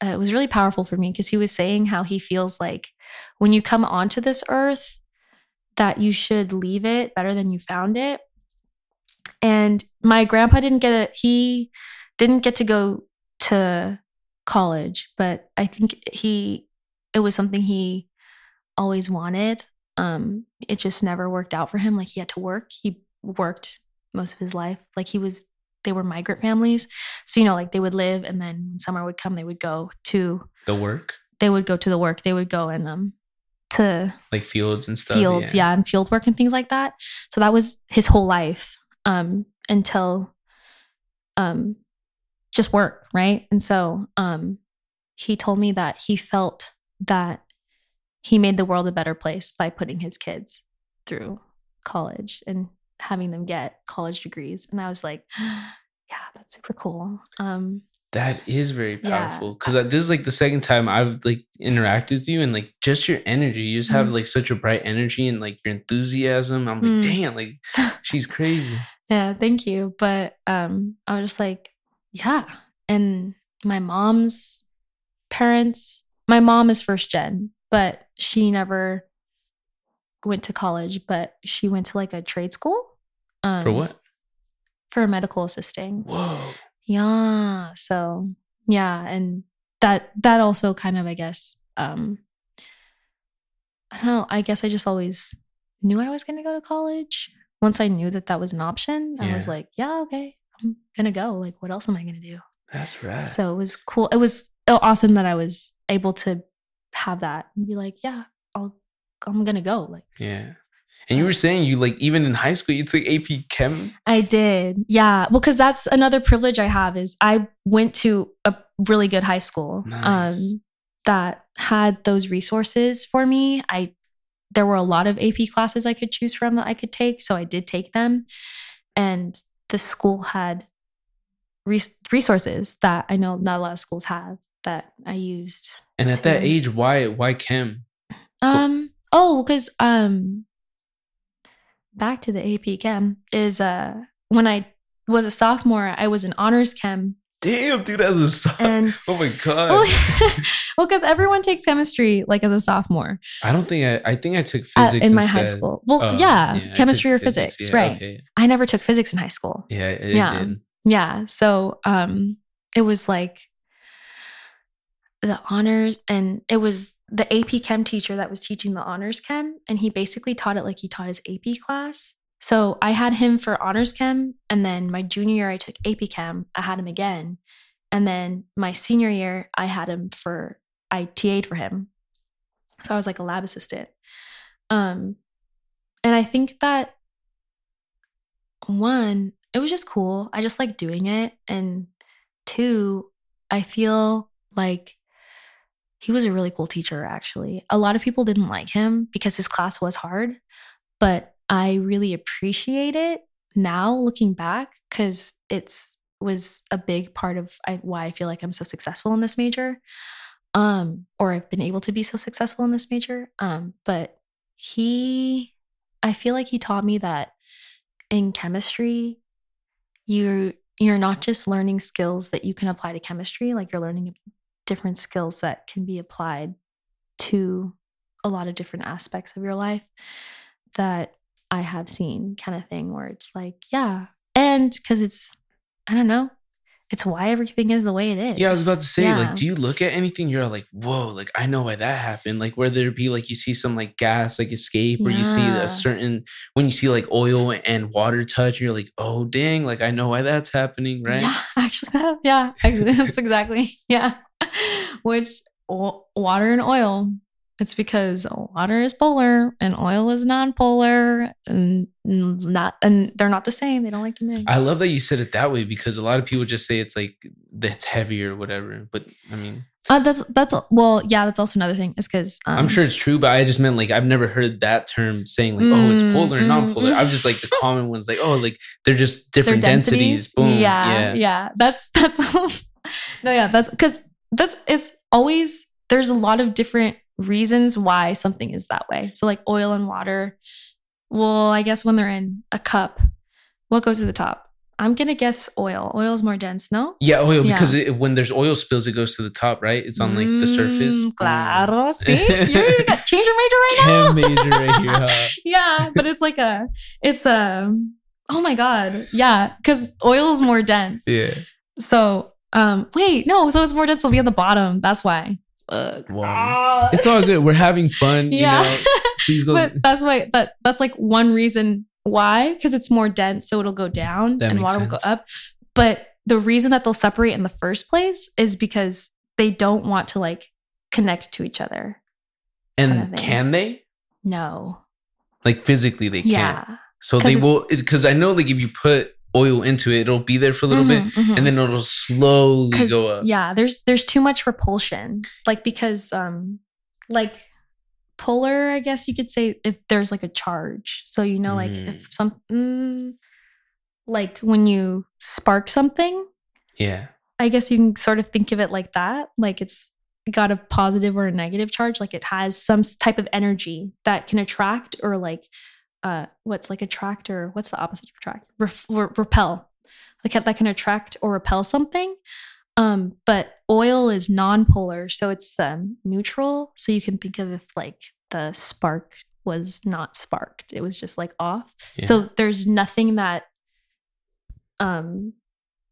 uh, it was really powerful for me because he was saying how he feels like when you come onto this earth that you should leave it better than you found it. And my grandpa didn't get it. He didn't get to go to college, but I think he it was something he always wanted. Um, it just never worked out for him. Like he had to work. He worked most of his life. Like he was they were migrant families. So, you know, like they would live and then when summer would come, they would go to the work, they would go to the work. They would go and um to like fields and stuff. fields, yeah. and field work and things like that. So that was his whole life um, until um, just work, right? And so um, he told me that he felt that he made the world a better place by putting his kids through college and having them get college degrees. And I was like, yeah, that's super cool. Um, That is very powerful because this is like the second time I've like interacted with you and like just your energy. You just have Mhm. like such a bright energy and like your enthusiasm. I'm Mm. like, damn, like she's crazy. Yeah, thank you. But um I was just like, yeah. And my mom's parents, my mom is first gen, but she never went to college, but she went to like a trade school. Um, For what? For medical assisting. Whoa. Yeah. So yeah, and that that also kind of I guess um I don't know. I guess I just always knew I was going to go to college. Once I knew that that was an option, I was like, yeah, okay, I'm gonna go. Like, what else am I gonna do? That's right. So it was cool. It was awesome that I was able to have that and be like, yeah, I'll, I'm gonna go. Like, yeah. And you were saying you like even in high school you took AP Chem. I did. Yeah. Well, because that's another privilege I have is I went to a really good high school Nice. um, that had those resources for me. I there were a lot of AP classes I could choose from that I could take, so I did take them. And the school had res- resources that I know not a lot of schools have that I used. And at that age, why why Chem? Um. Oh, because um. Back to the AP Chem is uh when I was a sophomore, I was in honors chem, Damn, dude, as a son. and oh my god. well, because everyone takes chemistry like as a sophomore I don't think I I think I took at- physics in my high school. Well, Oh, yeah, I chemistry or physics, Yeah, right? Okay. I never took physics in high school. Yeah, it Yeah. did. Yeah, so um, it was like the honors, and it was the AP Chem teacher that was teaching the honors chem, and he basically taught it like he taught his AP class. So I had him for honors chem, and then my junior year I took AP Chem. I had him again, and then my senior year I had him for I TA'd for him. So I was like a lab assistant. Um, and I think that one, it was just cool. I just like doing it. And two, I feel like he was a really cool teacher, actually. A lot of people didn't like him because his class was hard, but I really appreciate it now looking back because it's was a big part of why I feel like I'm so successful in this major, um, or I've been able to be so successful in this major. Um, but he, I feel like he taught me that in chemistry, you're you're not just learning skills that you can apply to chemistry, like you're learning different skills that can be applied to a lot of different aspects of your life that I have seen kind of thing where it's like, yeah. And because it's, I don't know, it's why everything is the way it is. Yeah, I was about to say, Yeah. like, do you look at anything? You're like, whoa, like I know why that happened. Like, whether it be like you see some like gas like escape, or you see a certain when you see like oil and water touch, you're like, oh dang, like I know why that's happening, right? Yeah, actually, yeah, actually, that's exactly yeah. Which water and oil, it's because water is polar and oil is non-polar, and not and they're not the same. They don't like to mix. I love that you said it that way because a lot of people just say it's like that's it's heavy or whatever. But I mean, Uh, that's that's well, yeah. That's also another thing is because um, I'm sure it's true, but I just meant like I've never heard that term saying like, oh, it's Mm, polar and mm, non-polar. mm. I'm just like the common ones, like, oh, like they're just different densities. Boom. Yeah, yeah, That's that's no, yeah. That's because that's it's always there's a lot of different reasons why something is that way. So like oil and water. Well, I guess when they're in a cup, what goes to the top? I'm gonna guess oil. Oil is more dense, no? Yeah, oil Yeah. because it, when there's oil spills, it goes to the top, right? It's on like the surface. Mm. Claro, see, you got change your major right now. Major right here. Huh? yeah, but it's like a, it's a, oh my god, yeah, because oil is more dense. Yeah. So, um, wait, no, so it's more dense. It'll be at the bottom. That's why. Fuck. Wow. Ah. It's all good. We're having fun. yeah, You know? Please don't. but that's why. That that's like one reason why, because it's more dense, so it'll go down That and makes water will go up. But the reason that they'll separate in the first place is because they don't want to like connect to each other. kinda and can they? No. Like physically, they can't. Yeah. So 'Cause they will, because I know like if you put oil into it, it'll be there for a little bit, Mhm, mhm. and then it'll slowly go up. Yeah, there's there's too much repulsion. Like because um like polar, I guess you could say if there's like a charge. So you know like Mm. if some mm, like when you spark something, Yeah. I guess you can sort of think of it like that. Like it's got a positive or a negative charge, like it has some type of energy that can attract or like uh what's like attract or what's the opposite of attract? Ref- repel. Like that can attract or repel something. Um, but oil is non-polar, so it's um, neutral. So you can think of if like the spark was not sparked. It was just like off. Yeah. So there's nothing that um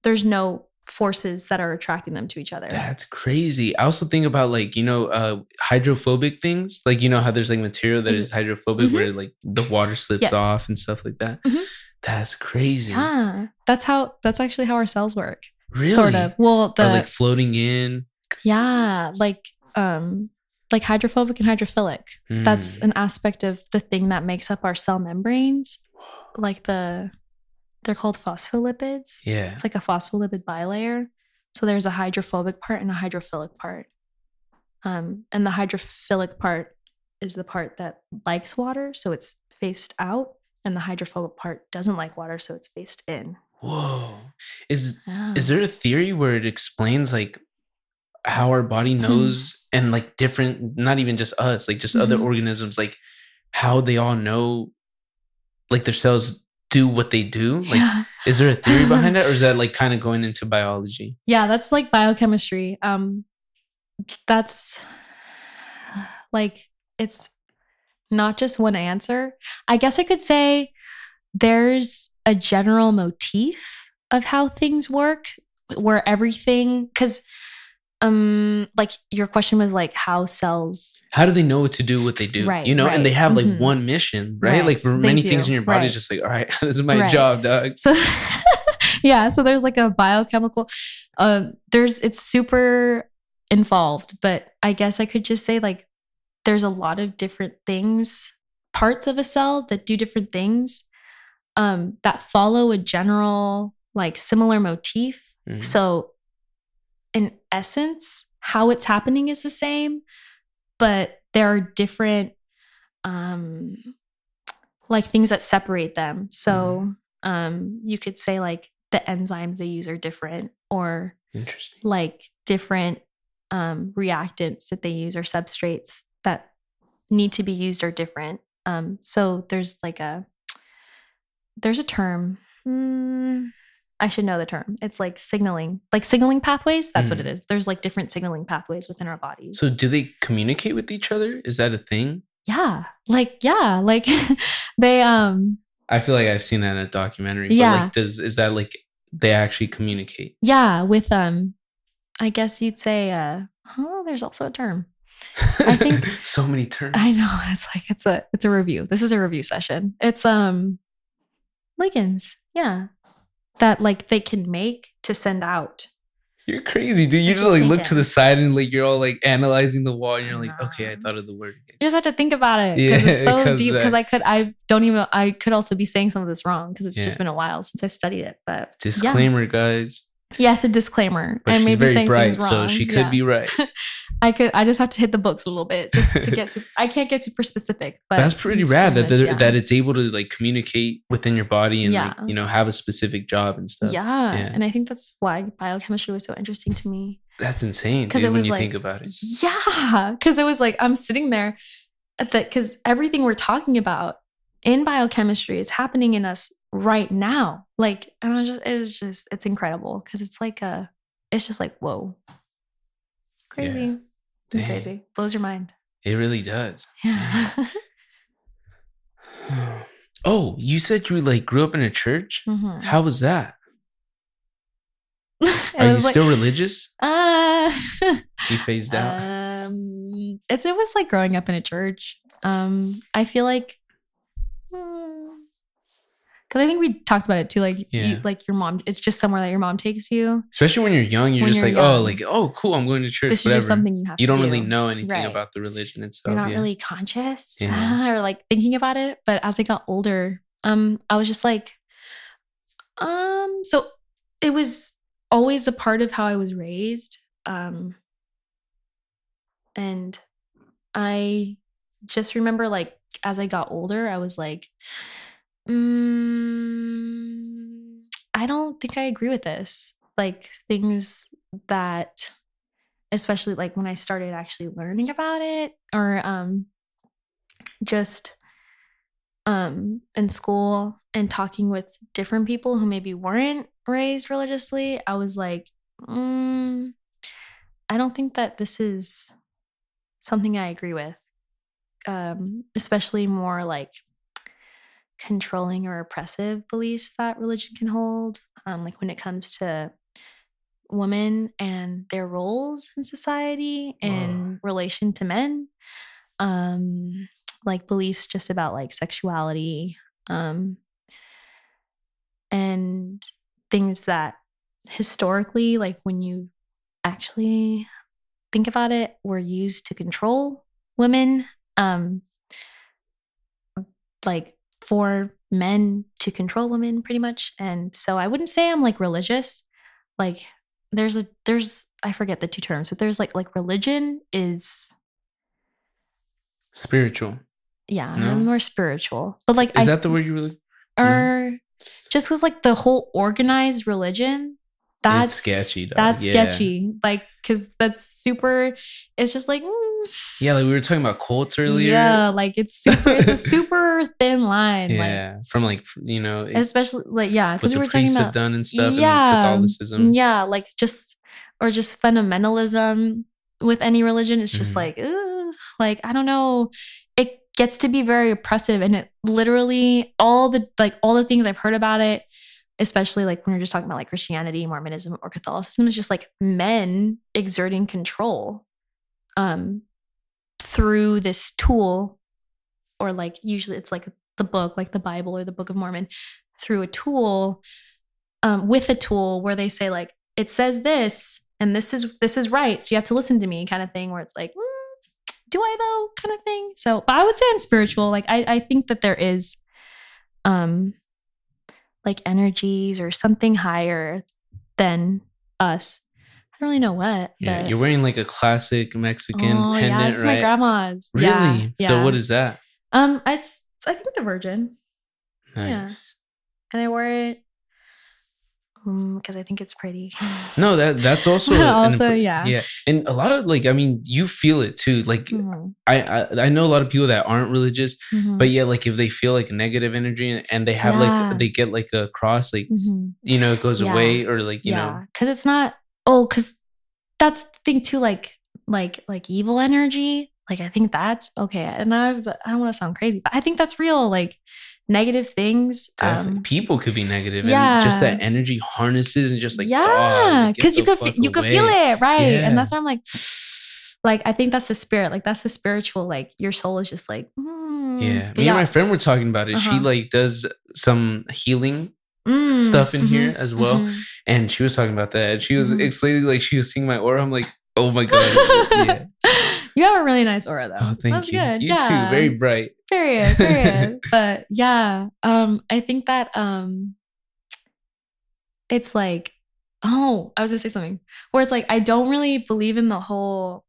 there's no forces that are attracting them to each other. That's crazy. I also think about like, you know, uh hydrophobic things. Like, you know how there's like material that is hydrophobic Mhm. where like the water slips Yes. off and stuff like that. Mhm. That's crazy. Yeah. That's how that's actually how our cells work. Really? Sort of. Well, the or like floating in. yeah, like um like hydrophobic and hydrophilic. That's Mm. an aspect of the thing that makes up our cell membranes. Like the they're called phospholipids. yeah. It's like a phospholipid bilayer. So there's a hydrophobic part and a hydrophilic part. Um, and the hydrophilic part is the part that likes water, so it's faced out, and the hydrophobic part doesn't like water, so it's faced in. Whoa. Is is there a theory where it explains like how our body Hmm. knows and like different not even just us, like just other Mhm. organisms, like how they all know like their cells do what they do? Like yeah. is there a theory behind that or is that like kind of going into biology? yeah, that's like biochemistry. Um, that's like it's not just one answer. I guess I could say there's a general motif of how things work where everything because um like your question was like how cells How do they know what to do what they do? Right, you know, and they have like Mhm. one mission, right? Right, Like for they many things in your body, right. it's just like, all right, this is my Right. job, dog. so yeah so there's like a biochemical uh there's it's super involved but i guess i could just say like there's a lot of different things parts of a cell that do different things um that follow a general like similar motif Mhm. so in essence how it's happening is the same but there are different um like things that separate them. So um you could say like the enzymes they use are different or Interesting. like different um reactants that they use or substrates that need to be used are different. Um so there's like a there's a term. Hmm, i should know the term it's like signaling like signaling pathways that's what Mm. it is there's like different signaling pathways within our bodies So do they communicate with each other? Is that a thing? yeah like yeah like they um I feel like I've seen that in a documentary. But Yeah. like does is that like they actually communicate? yeah with um i guess you'd say uh oh there's also a term I think- so many terms. i know it's like it's a it's a review this is a review session it's um ligands yeah that like they can make to send out You're crazy, dude. You just like look to the side and like you're all like analyzing the wall and you're like, okay, I thought of the word you just have to think about it because Yeah, it's so 'cause, deep because i could i don't even i could also be saying some of this wrong because it's Yeah. just been a while since i've studied it but yeah. Disclaimer, guys. Yes a disclaimer But i may she's be very saying bright, things so she could Yeah. be right. I could. I just have to hit the books a little bit just to get. Super, I can't get super specific, but That's pretty rad that yeah. that it's able to like communicate within your body and like you know have a specific job and stuff. yeah. Yeah. and I think that's why biochemistry was so interesting to me. That's insane, 'Cause dude, it when was you like- think about it. Yeah, because it was like I'm sitting there at the because everything we're talking about in biochemistry is happening in us right now. Like, and I just it's just it's incredible because it's like a it's just like whoa, crazy, Dang. crazy, blows your mind. It really does. Yeah. Oh, you said you like grew up in a church? Mhm. How was that? Are you like- still religious? Uh, You phased out. um, it's it was like growing up in a church. Um, I feel like because I think we talked about it too. Like, Yeah. you, like your mom, it's just somewhere that your mom takes you. Especially when you're young, you're When just you're like, oh, like, oh, cool, I'm going to church. This is whatever. just something you have. you don't do. really know anything Right. about the religion itself. You're not yeah. really conscious Yeah. or like thinking about it. But as I got older, um, I was just like, um, so it was always a part of how I was raised. Um, and I just remember like as I got older, I was like, mm, I don't think I agree with this. Like things that especially like when I started actually learning about it or um just um in school and talking with different people who maybe weren't raised religiously, I was like, mm, I don't think that this is something I agree with. um, especially more like controlling or oppressive beliefs that religion can hold. Um, like when it comes to women and their roles in society in relation to men. Um, like beliefs just about like sexuality, um, and things that historically, like when you actually think about it, were used to control women. Um, like for men to control women pretty much. And so I wouldn't say I'm like religious. Like there's a there's I forget the two terms, but there's like like religion is Spiritual. yeah, No? I'm more spiritual. But like Is I that the word you really? or just because like the whole organized religion that's sketchy, dog. That's Yeah. sketchy. Like because that's super. It's just like mm, Yeah, like we were talking about cults earlier. yeah, like it's super. it's a super thin line. Like Yeah, from like you know especially like yeah because we were talking about done and stuff, Yeah, and Catholicism. yeah like just or just fundamentalism with any religion it's just Mhm. like ugh, like i don't know it gets to be very oppressive and it literally all the like all the things i've heard about it especially like when we're just talking about like christianity mormonism or catholicism is just like men exerting control um through this tool or like usually it's like the book like the bible or the book of mormon through a tool um, with a tool where they say like it says this and this is this is right so you have to listen to me kind of thing where it's like "Mm, do i though? kind of thing. So but i would say i'm spiritual. Like i i think that there is um like energies or something higher than us i don't really know what Yeah, you're wearing like a classic Mexican oh pendant, yeah it's right? my grandma's Really? yeah, So yeah. what is that? um it's i think the virgin Yeah. Nice. and i wore it because i think it's pretty No, that that's also also, impor- yeah. yeah, and a lot of like I mean, you feel it too. Like Mhm, I, I I know a lot of people that aren't religious, mhm, but yeah, like if they feel like negative energy and they have Yeah. like they get like a cross, like mhm. you know, it goes Yeah. away or like you yeah know, because it's not oh because that's the thing too like like like evil energy like i think that's okay and i, I don't want to sound crazy but i think that's real like negative things um, people could be negative and just that energy harnesses and just like yeah because you could fe- you could feel it right Yeah. and that's why i'm like like i think that's the spirit like that's the spiritual like your soul is just like mm. Yeah, me and my friend were talking about it. She Uh-huh. like does some healing mm, stuff in mhm, here as well. mhm. And she was talking about that. And she was Mhm. explaining like she was seeing my aura. I'm like, oh my god. yeah. You have a really nice aura though Oh, thank that's you. good You yeah. too. Very bright. period period but yeah um i think that um it's like oh i was gonna say something where it's like i don't really believe in the whole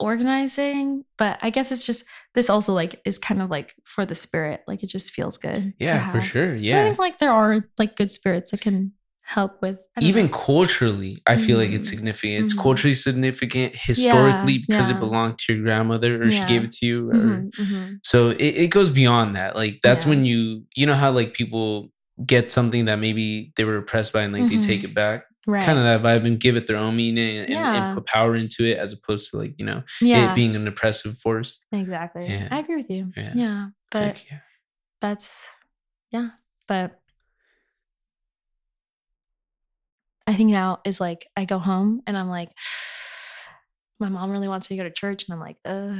organizing but i guess it's just this also like is kind of like for the spirit like it just feels good Yeah, for sure. So i think like there are like good spirits that can help with Even know. culturally, I feel like it's Mhm. significant. It's Mhm. culturally significant historically because yeah. it belonged to your grandmother or she gave it to you. Or, Mhm, mhm. So it, it goes beyond that. Like that's Yeah. when you you know how like people get something that maybe they were oppressed by and like they Mhm. take it back. right Kind of that vibe and give it their own meaning and, and, Yeah. put power into it as opposed to like, you know, yeah it being an oppressive force. exactly Yeah. i agree with you Yeah. yeah but yeah. that's yeah but i think now is like i go home and i'm like my mom really wants me to go to church and i'm like Ugh.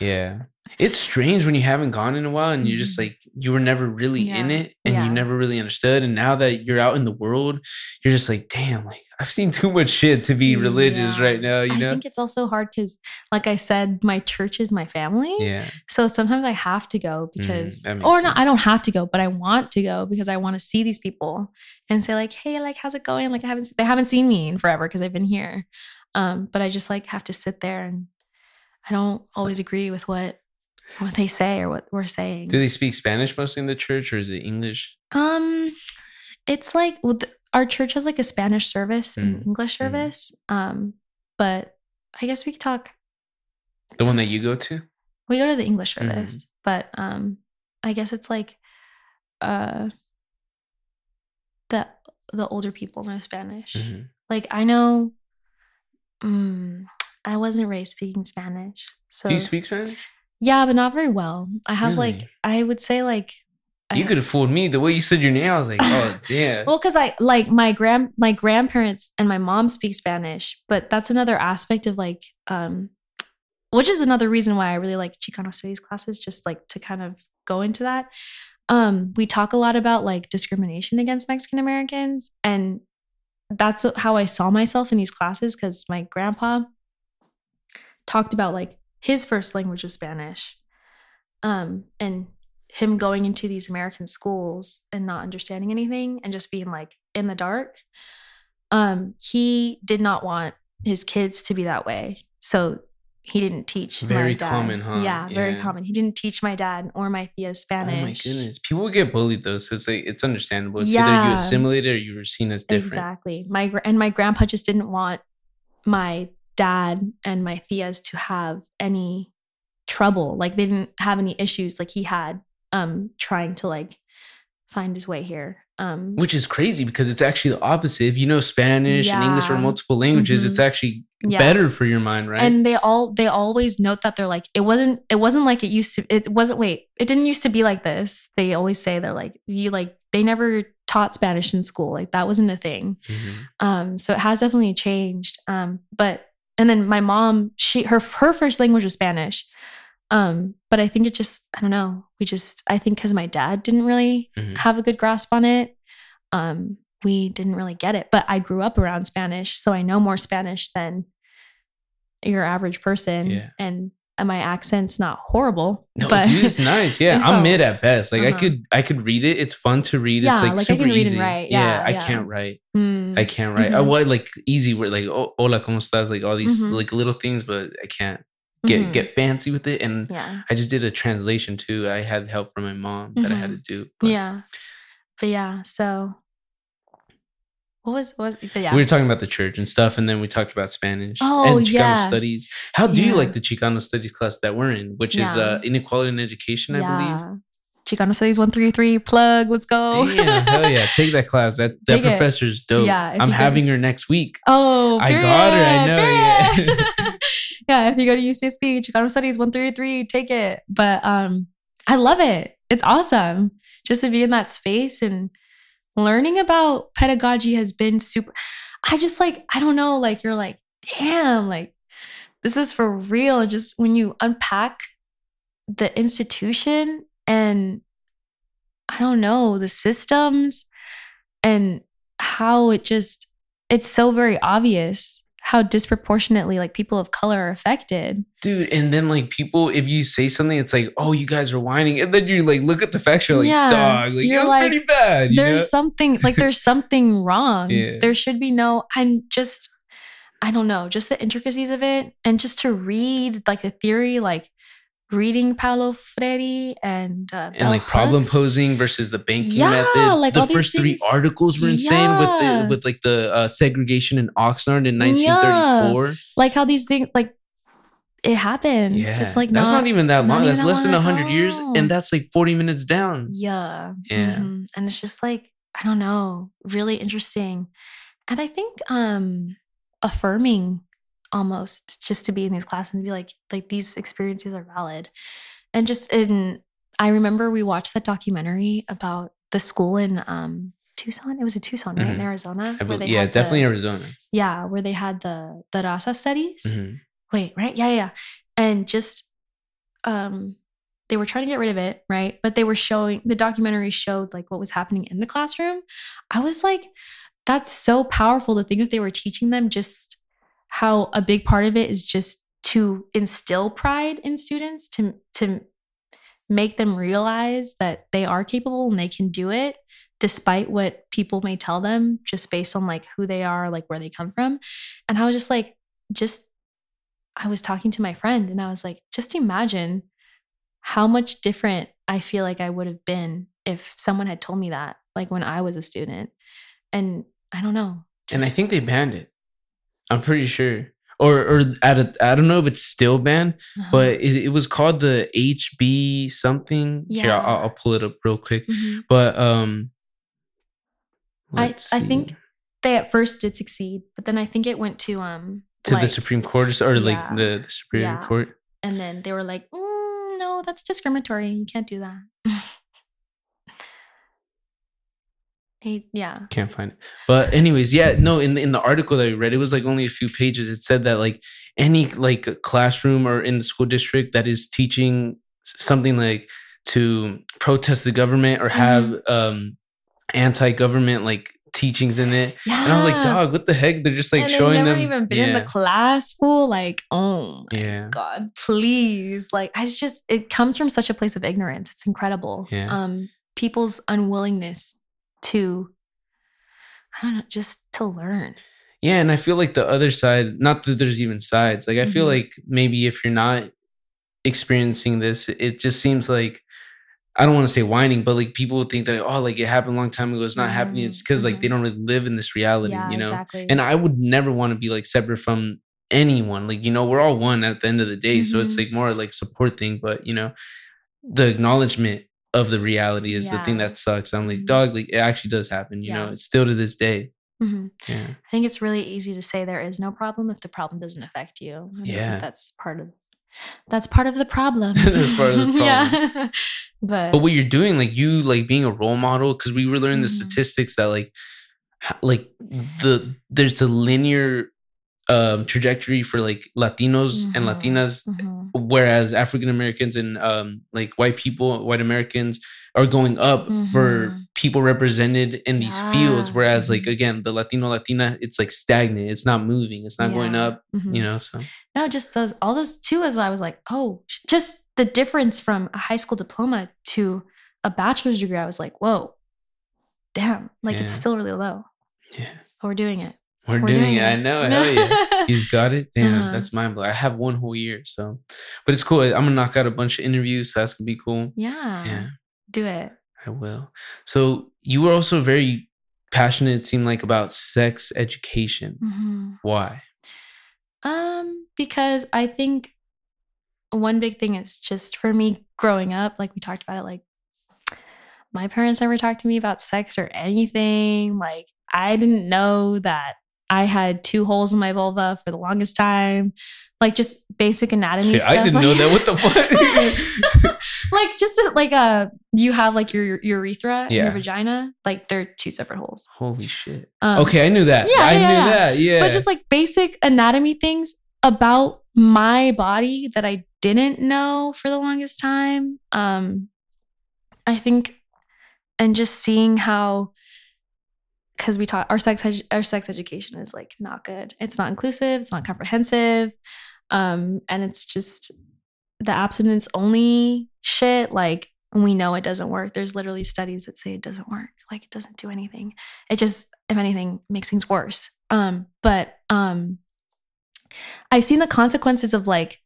Yeah. It's strange when you haven't gone in a while and you're just Mhm. like you were never really in it and Yeah. you never really understood. And now that you're out in the world, you're just like, damn, like I've seen too much shit to be religious Yeah. right now, you know, i think it's also hard because like i said my church is my family Yeah. so sometimes i have to go because that makes or not i don't have to go but i want to go because i want to see these people and say like hey like how's it going like i haven't they haven't seen me in forever because i've been here um but i just like have to sit there and i don't always agree with what what they say or what we're saying Do they speak Spanish mostly in the church or is it English? um it's like with our church has like a spanish service and Mm, english mm. service um but i guess we could talk The one that you go to? we go to the english Mhm. service but um i guess it's like uh the the older people know spanish Mhm. like i know mm, i wasn't raised speaking spanish so Do you speak Spanish? Yeah, but not very well. I have like I would say like You could have fooled me the way you said your name. I was like, oh damn. Well, because I like my grand my grandparents and my mom speak Spanish, but that's another aspect of like um which is another reason why I really like Chicano studies classes, just like to kind of go into that. Um, we talk a lot about like discrimination against Mexican Americans, and that's how I saw myself in these classes because my grandpa talked about like his first language was Spanish. Um, and him going into these American schools and not understanding anything and just being like in the dark. Um, he did not want his kids to be that way. So he didn't teach. my Very dad. common, huh? Yeah, very Yeah. common. He didn't teach my dad or my Thea Spanish. Oh my goodness. People get bullied though, so it's like it's understandable. It's either Yeah. you assimilate it or you were seen as different. Exactly. My gr- and my grandpa just didn't want my dad and my Theas to have any trouble. Like they didn't have any issues like he had um trying to like find his way here. Um Which is crazy because it's actually the opposite. If you know Spanish and English or multiple languages, Mhm. it's actually Yeah. better for your mind, right? and they all they always note that they're like it wasn't it wasn't like it used to it wasn't wait it didn't used to be like this they always say they're like you like they never taught spanish in school like that wasn't a thing Mhm. um so it has definitely changed um but and then my mom she her her first language was spanish um but i think it just i don't know we just i think because my dad didn't really Mhm. have a good grasp on it um we didn't really get it but i grew up around spanish so i know more spanish than your average person Yeah. and my accent's not horrible No, but dude, it's nice. Yeah, And I'm mid at best. Like I Uh-huh. could, I could read it. It's fun to read. Yeah, it's like, like, I can read and write. Yeah, I can't write. Mm, I can't write. I Mhm. would like easy word, like oh, hola, cómo estás? Like all these Mhm. like little things, but I can't get mhm. get fancy with it. And yeah I just did a translation too. I had help from my mom that I had to do. but yeah but yeah so what was what was but yeah We were talking about the church and stuff, and then we talked about Spanish Oh, and Chicano yeah. studies. How do you like the Chicano studies class that we're in, which is uh, inequality in education, I believe? Chicano Studies 133 plug. Let's go. Damn, hell yeah, take that class. That that Take professor's dope. Yeah, I'm having her next week. oh, I got her, I know, yeah. yeah, if you go to UCSB, Chicano Studies 133, take it. But um, I love it. It's awesome just to be in that space and learning about pedagogy has been super. I just like, I don't know, like you're like, damn, like this is for real. Just when you unpack the institution and I don't know, the systems and how it just, it's so very obvious how disproportionately like people of color are affected. Dude, and then like people, if you say something, it's like, oh, you guys are whining. And then you like look at the facts, you're like, Yeah. dog, like You're like, pretty bad. You there's know? something like there's something wrong. Yeah. There should be no and just I don't know, just the intricacies of it and just to read like the theory like reading Paulo Freire and uh, and like problem posing versus the banking Yeah, method. like the first three articles were insane Yeah. with the with like the uh, segregation in Oxnard in 1934. Yeah. like how these things like it happened. Yeah, It's like that's not, even that long. even That's that less than long hundred years, and that's like 40 minutes down. Yeah. Yeah. mhm. And it's just like, I don't know, really interesting. And I think um affirming almost just to be in these classes and be like, like these experiences are valid. And just in I remember we watched that documentary about the school in um Tucson. It was in Tucson, right? In Mhm. Arizona. I where they yeah, definitely the, Arizona. yeah, where they had the the Raza studies. Mhm. Wait, right? Yeah, yeah, yeah. And just um they were trying to get rid of it, right? But they were showing the documentary showed like what was happening in the classroom. I was like, that's so powerful. The things they were teaching them, just how a big part of it is just to instill pride in students, to to make them realize that they are capable and they can do it despite what people may tell them just based on like who they are like where they come from and i was just like just i was talking to my friend and i was like just imagine how much different i feel like i would have been if someone had told me that like when i was a student and i don't know and I think they banned it. I'm pretty sure, or or at a, I don't know if it's still banned, Uh-huh. but it, it was called the HB something. Here, Yeah. I'll, I'll pull it up real quick. Mhm. But um, I- let's I think they at first did succeed but then i think it went to um to the Supreme Court or, or like Yeah. the, the Supreme Yeah. Court. and then they were like mm, no, that's discriminatory. You can't do that. yeah. Can't find it. But anyways, yeah, no, in the, in the article that I read, it was like only a few pages. It said that like any like classroom or in the school district that is teaching something like to protest the government or have Mm-hmm. um anti-government like teachings in it. Yeah. And I was like, dog, what the heck? They're just like and showing never them. even been in the class fool. Like, oh my Yeah. God, please. Like, I just it comes from such a place of ignorance. It's incredible. Yeah. Um, people's unwillingness to I don't know, just to learn. Yeah, and I feel like the other side, not that there's even sides. Like I feel Mhm. like maybe if you're not experiencing this, it just seems like I don't want to say whining, but like people would think that oh, like it happened a long time ago, it's not happening. It's because like they don't really live in this reality, Mm-hmm. yeah, you know. exactly. And I would never want to be like separate from anyone. Like you know, we're all one at the end of the day, so it's Mhm. like more like support thing. But you know, the acknowledgement of the reality is the thing that sucks. I'm like, Mhm. dog, like it actually does happen. You know, it's still to this day. Mhm. Yeah. I think it's really easy to say there is no problem if the problem doesn't affect you. I Yeah. that's part of that's part of the problem. That's part of the problem. yeah. but but what you're doing like you like being a role model because we were learning the Mhm. statistics that like like the there's the linear um trajectory for like latinos and Mhm. latinas Mhm. whereas african americans and um like white people white americans are going up for Mhm. people represented in these fields whereas like Mhm. again the latino latina it's like stagnant it's not moving it's not going Yeah. up Mhm. you know so No, just those all those too. As I was like, oh, just the difference from a high school diploma to a bachelor's degree. I was like, whoa, damn, like it's still really low. yeah But we're doing it. We're, doing, it. i know hell yeah He's got it. Damn, Uh-huh. that's mind blowing. I have one whole year, so but it's cool. I'm gonna knock out a bunch of interviews, so that's gonna be cool. yeah, Yeah, do it. I will. So you were also very passionate, it seemed like, about sex education. Mhm. Why? Um, because I think one big thing is just for me growing up, like we talked about it, like my parents never talked to me about sex or anything. Like I didn't know that I had two holes in my vulva for the longest time. Like just basic anatomy Shit, stuff. I didn't like- know that. What the fuck? like just like uh you have like your urethra and your vagina, like they're two separate holes. Holy shit. Um, okay, I knew that. yeah, I yeah, knew yeah. that. Yeah. but just like basic anatomy things about my body that I didn't know for the longest time. Um, I think, and just seeing how, because we taught our sex edu- our sex education is like not good. It's not inclusive. It's not comprehensive, um, and it's just the abstinence only shit. Like we know it doesn't work. There's literally studies that say it doesn't work. Like it doesn't do anything. It just, if anything, makes things worse. Um, but um, I've seen the consequences of like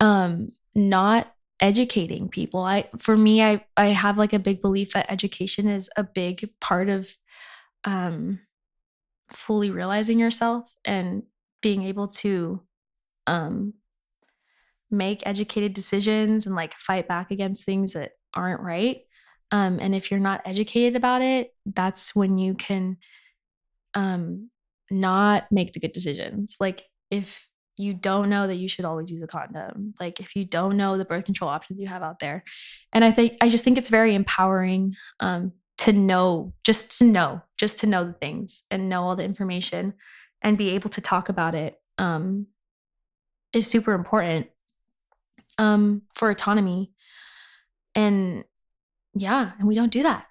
um not educating people. I for me, I I have like a big belief that education is a big part of um fully realizing yourself and being able to um make educated decisions and like fight back against things that aren't right. Um, and if you're not educated about it, that's when you can um, not make the good decisions. Like if you don't know that you should always use a condom, like if you don't know the birth control options you have out there, and I think I just think it's very empowering um, to know, just to know, just to know the things and know all the information and be able to talk about it um, is super important um, for autonomy. And yeah, and we don't do that.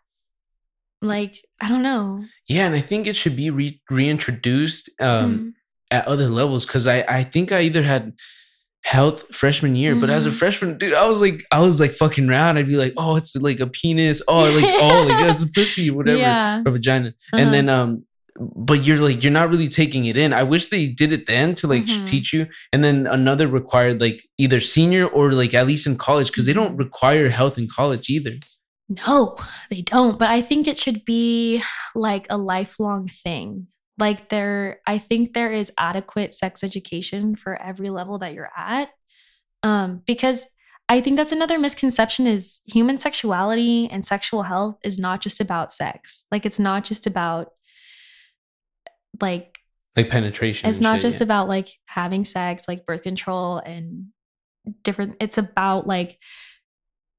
Like, I don't know. yeah, and I think it should be re- reintroduced um, Mhm. At other levels because I I think I either had health freshman year, but as a Mhm. freshman, dude, I was like I was like fucking around. I'd be like, oh, it's like a penis. Oh, like oh, like it's a pussy, whatever, Yeah. or vagina. Uh-huh. And then um, but you're like you're not really taking it in. I wish they did it then to like Mhm. teach you, and then another required like either senior or like at least in college because they don't Mhm. require health in college either. No, they don't. But I think it should be like a lifelong thing. Like there, I think there is adequate sex education for every level that you're at. Um, because I think that's another misconception is human sexuality and sexual health is not just about sex. Like it's not just about like Like penetration. it's not shit, just yeah. about like having sex, like birth control and different it's about like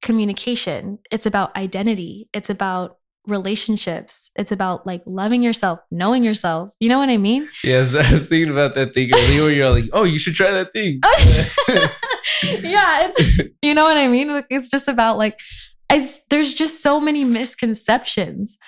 communication it's about identity it's about relationships. It's about like loving yourself knowing yourself. You know what i mean? Yeah, so I was thinking about that thing earlier where you're like, oh, you should try that thing. yeah it's you know what i mean? It's just about like it's there's just so many misconceptions.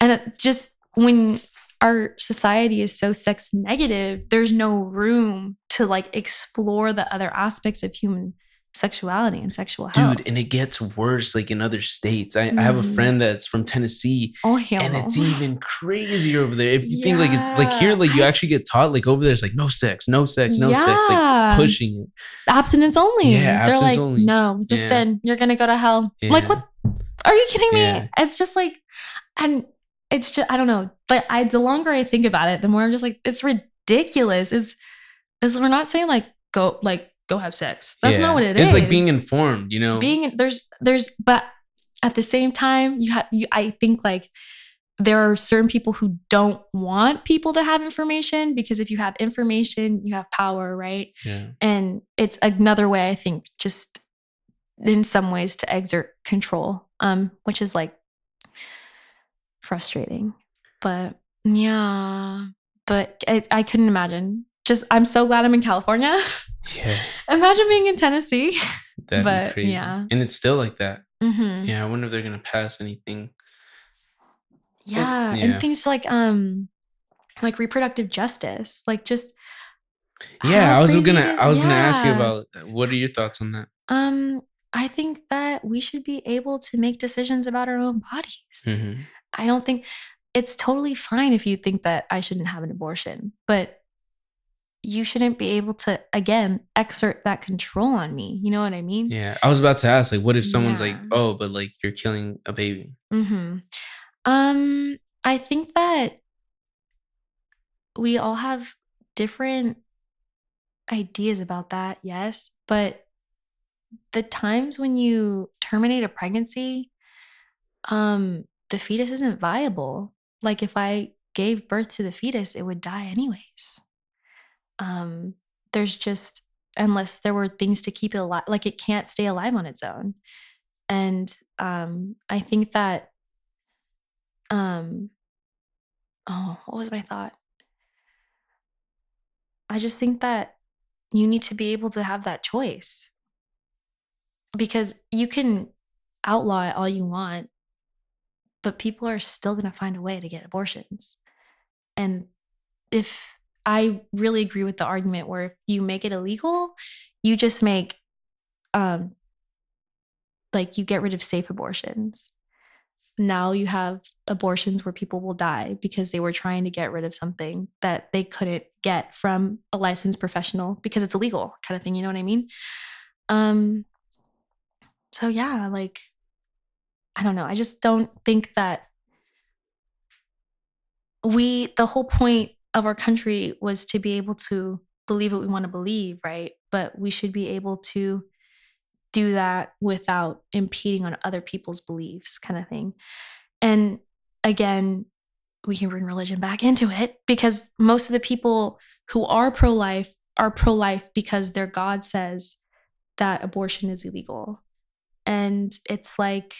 And just when our society is so sex negative there's no room to like explore the other aspects of human sexuality and sexual health Dude, and it gets worse like in other states. I, I have a Mhm. friend that's from Tennessee oh hell and it's even crazier over there. If you think like it's like here, like you actually get taught like over there, it's like no sex, no sex, no sex, like pushing it. abstinence only. Yeah, They're like, abstinence only. no, a Yeah. sin. You're gonna go to hell. Like what? Are you kidding me? Yeah. It's just like, and it's just I don't know. But I the longer I think about it, the more I'm just like, it's ridiculous. It's, it's we're not saying like go like go have sex. That's Yeah. not what it it's is. like being informed, you know. being there's there's but at the same time you have you I think like there are certain people who don't want people to have information because if you have information, you have power, right? yeah. and it's another way i think just in some ways to exert control um which is like frustrating but yeah but i, I couldn't imagine just i'm so glad i'm in california Yeah. imagine being in tennessee That'd But, be crazy. yeah. And it's still like that. Mm-hmm. Yeah. I wonder if they're gonna pass anything. yeah. yeah. and things like um like reproductive justice like just Yeah, I was gonna to- I was gonna ask you about what are your thoughts on that? um i think that we should be able to make decisions about our own bodies Mm-hmm. I don't think it's totally fine if you think that I shouldn't have an abortion, but you shouldn't be able to again exert that control on me. You know what I mean? Yeah. I was about to ask, like, what if someone's like, oh, but like you're killing a baby? hmm Um, I think that we all have different ideas about that, yes, but the times when you terminate a pregnancy, um, the fetus isn't viable. Like if I gave birth to the fetus, it would die anyways. Um, there's just unless there were things to keep it alive, like it can't stay alive on its own. And um, I think that um oh what was my thought? I just think that you need to be able to have that choice. Because you can outlaw it all you want but people are still going to find a way to get abortions. And if i really agree with the argument where if you make it illegal you just make um like you get rid of safe abortions. Now you have abortions where people will die because they were trying to get rid of something that they couldn't get from a licensed professional because it's illegal kind of thing you know what i mean? Um so yeah like i don't know i just don't think that we the whole point of our country was to be able to believe what we want to believe right? But we should be able to do that without impeding on other people's beliefs kind of thing. And again we can bring religion back into it because most of the people who are pro-life are pro-life because their god says that abortion is illegal. And it's like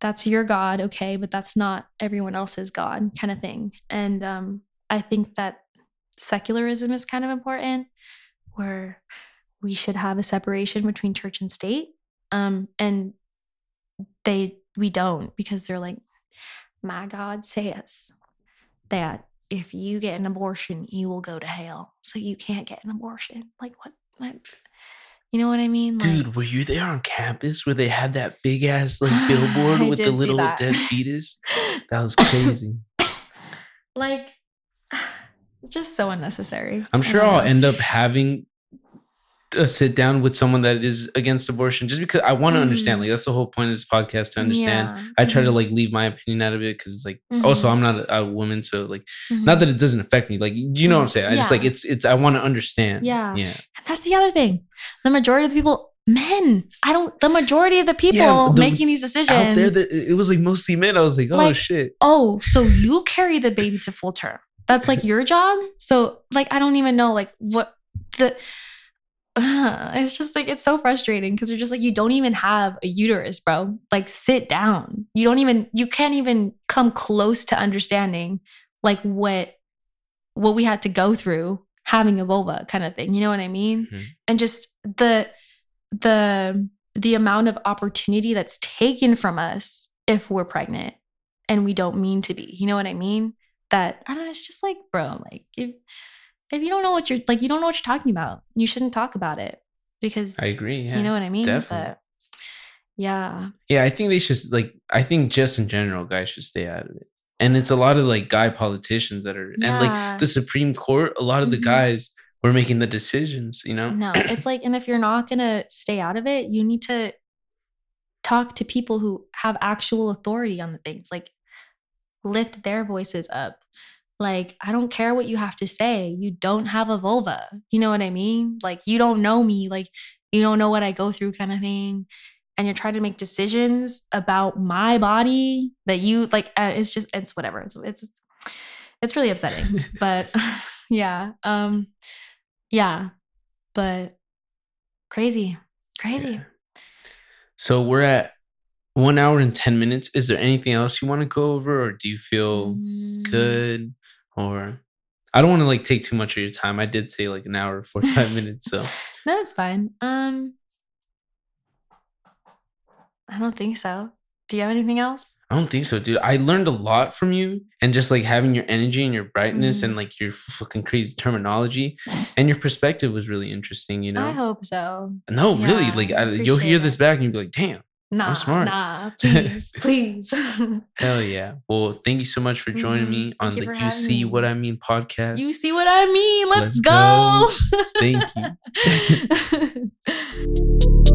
that's your god okay but that's not everyone else's god kind of thing. And um i think that secularism is kind of important where we should have a separation between church and state um and they we don't because they're like my god says that if you get an abortion you will go to hell. So you can't get an abortion. Like what like you know what i mean? Like, Dude, were you there on campus where they had that big ass like billboard with the little dead fetus? That was crazy. like it's just so unnecessary I'm sure I'll end up having a sit down with someone that is against abortion just because I want to understand. Mhm. Like that's the whole point of this podcast to understand. Yeah. I try to Mhm. like leave my opinion out of it because it's like also Mhm. I'm not a, a woman, so like Mhm. not that it doesn't affect me. Like you know what I'm saying. I just like it's it's I want to understand. Yeah. Yeah. And that's the other thing. The majority of the people, men, I don't, the majority of the people Yeah, the- making these decisions. Out there, the, it was like mostly men. I was like, oh Like, shit. oh, so you carry the baby to full term. That's like your job. So, like, I don't even know, like, what the, it's just like it's so frustrating because you're just like you don't even have a uterus, bro. Like sit down. You don't even you can't even come close to understanding like what what we had to go through having a vulva kind of thing. You know what I mean? Mhm. And just the the the amount of opportunity that's taken from us if we're pregnant and we don't mean to be. You know what I mean? That I don't know, it's just like, bro, like if if you don't know what you're like you don't know what you're talking about, you shouldn't talk about it because I agree. Yeah. you know what I mean? definitely. But yeah. Yeah, I think they should like. I think just in general, guys should stay out of it. And it's a lot of like guy politicians that are, and like the Supreme Court. A lot of the Mhm. guys were making the decisions. You know. No, it's like, and if you're not gonna stay out of it, you need to talk to people who have actual authority on the things. Like lift their voices up. Like, I don't care what you have to say. You don't have a vulva. You know what I mean? Like, you don't know me. Like, you don't know what I go through, kind of thing. And you're trying to make decisions about my body that you like. Uh, it's just, it's whatever. It's, it's, it's really upsetting. but yeah, um, yeah, but crazy, crazy. Yeah. So we're at one hour and ten minutes. Is there anything else you want to go over, or do you feel Mm, good? Or I don't want to like take too much of your time. I did say like an hour forty five minutes. So it's fine. Um, I don't think so. Do you have anything else? I don't think so, dude. I learned a lot from you, and just like having your energy and your brightness Mhm. and like your fucking crazy terminology and your perspective was really interesting. You know. I hope so. No, really. Like I you'll hear this back and you'll be like, "Damn, Nah, smart. nah, please, please. hell yeah!" Well, thank you so much for joining Mhm. me on Thank the for "You See me. What I Mean" podcast. you see what I mean? Let's, Let's go. go. Thank you. you.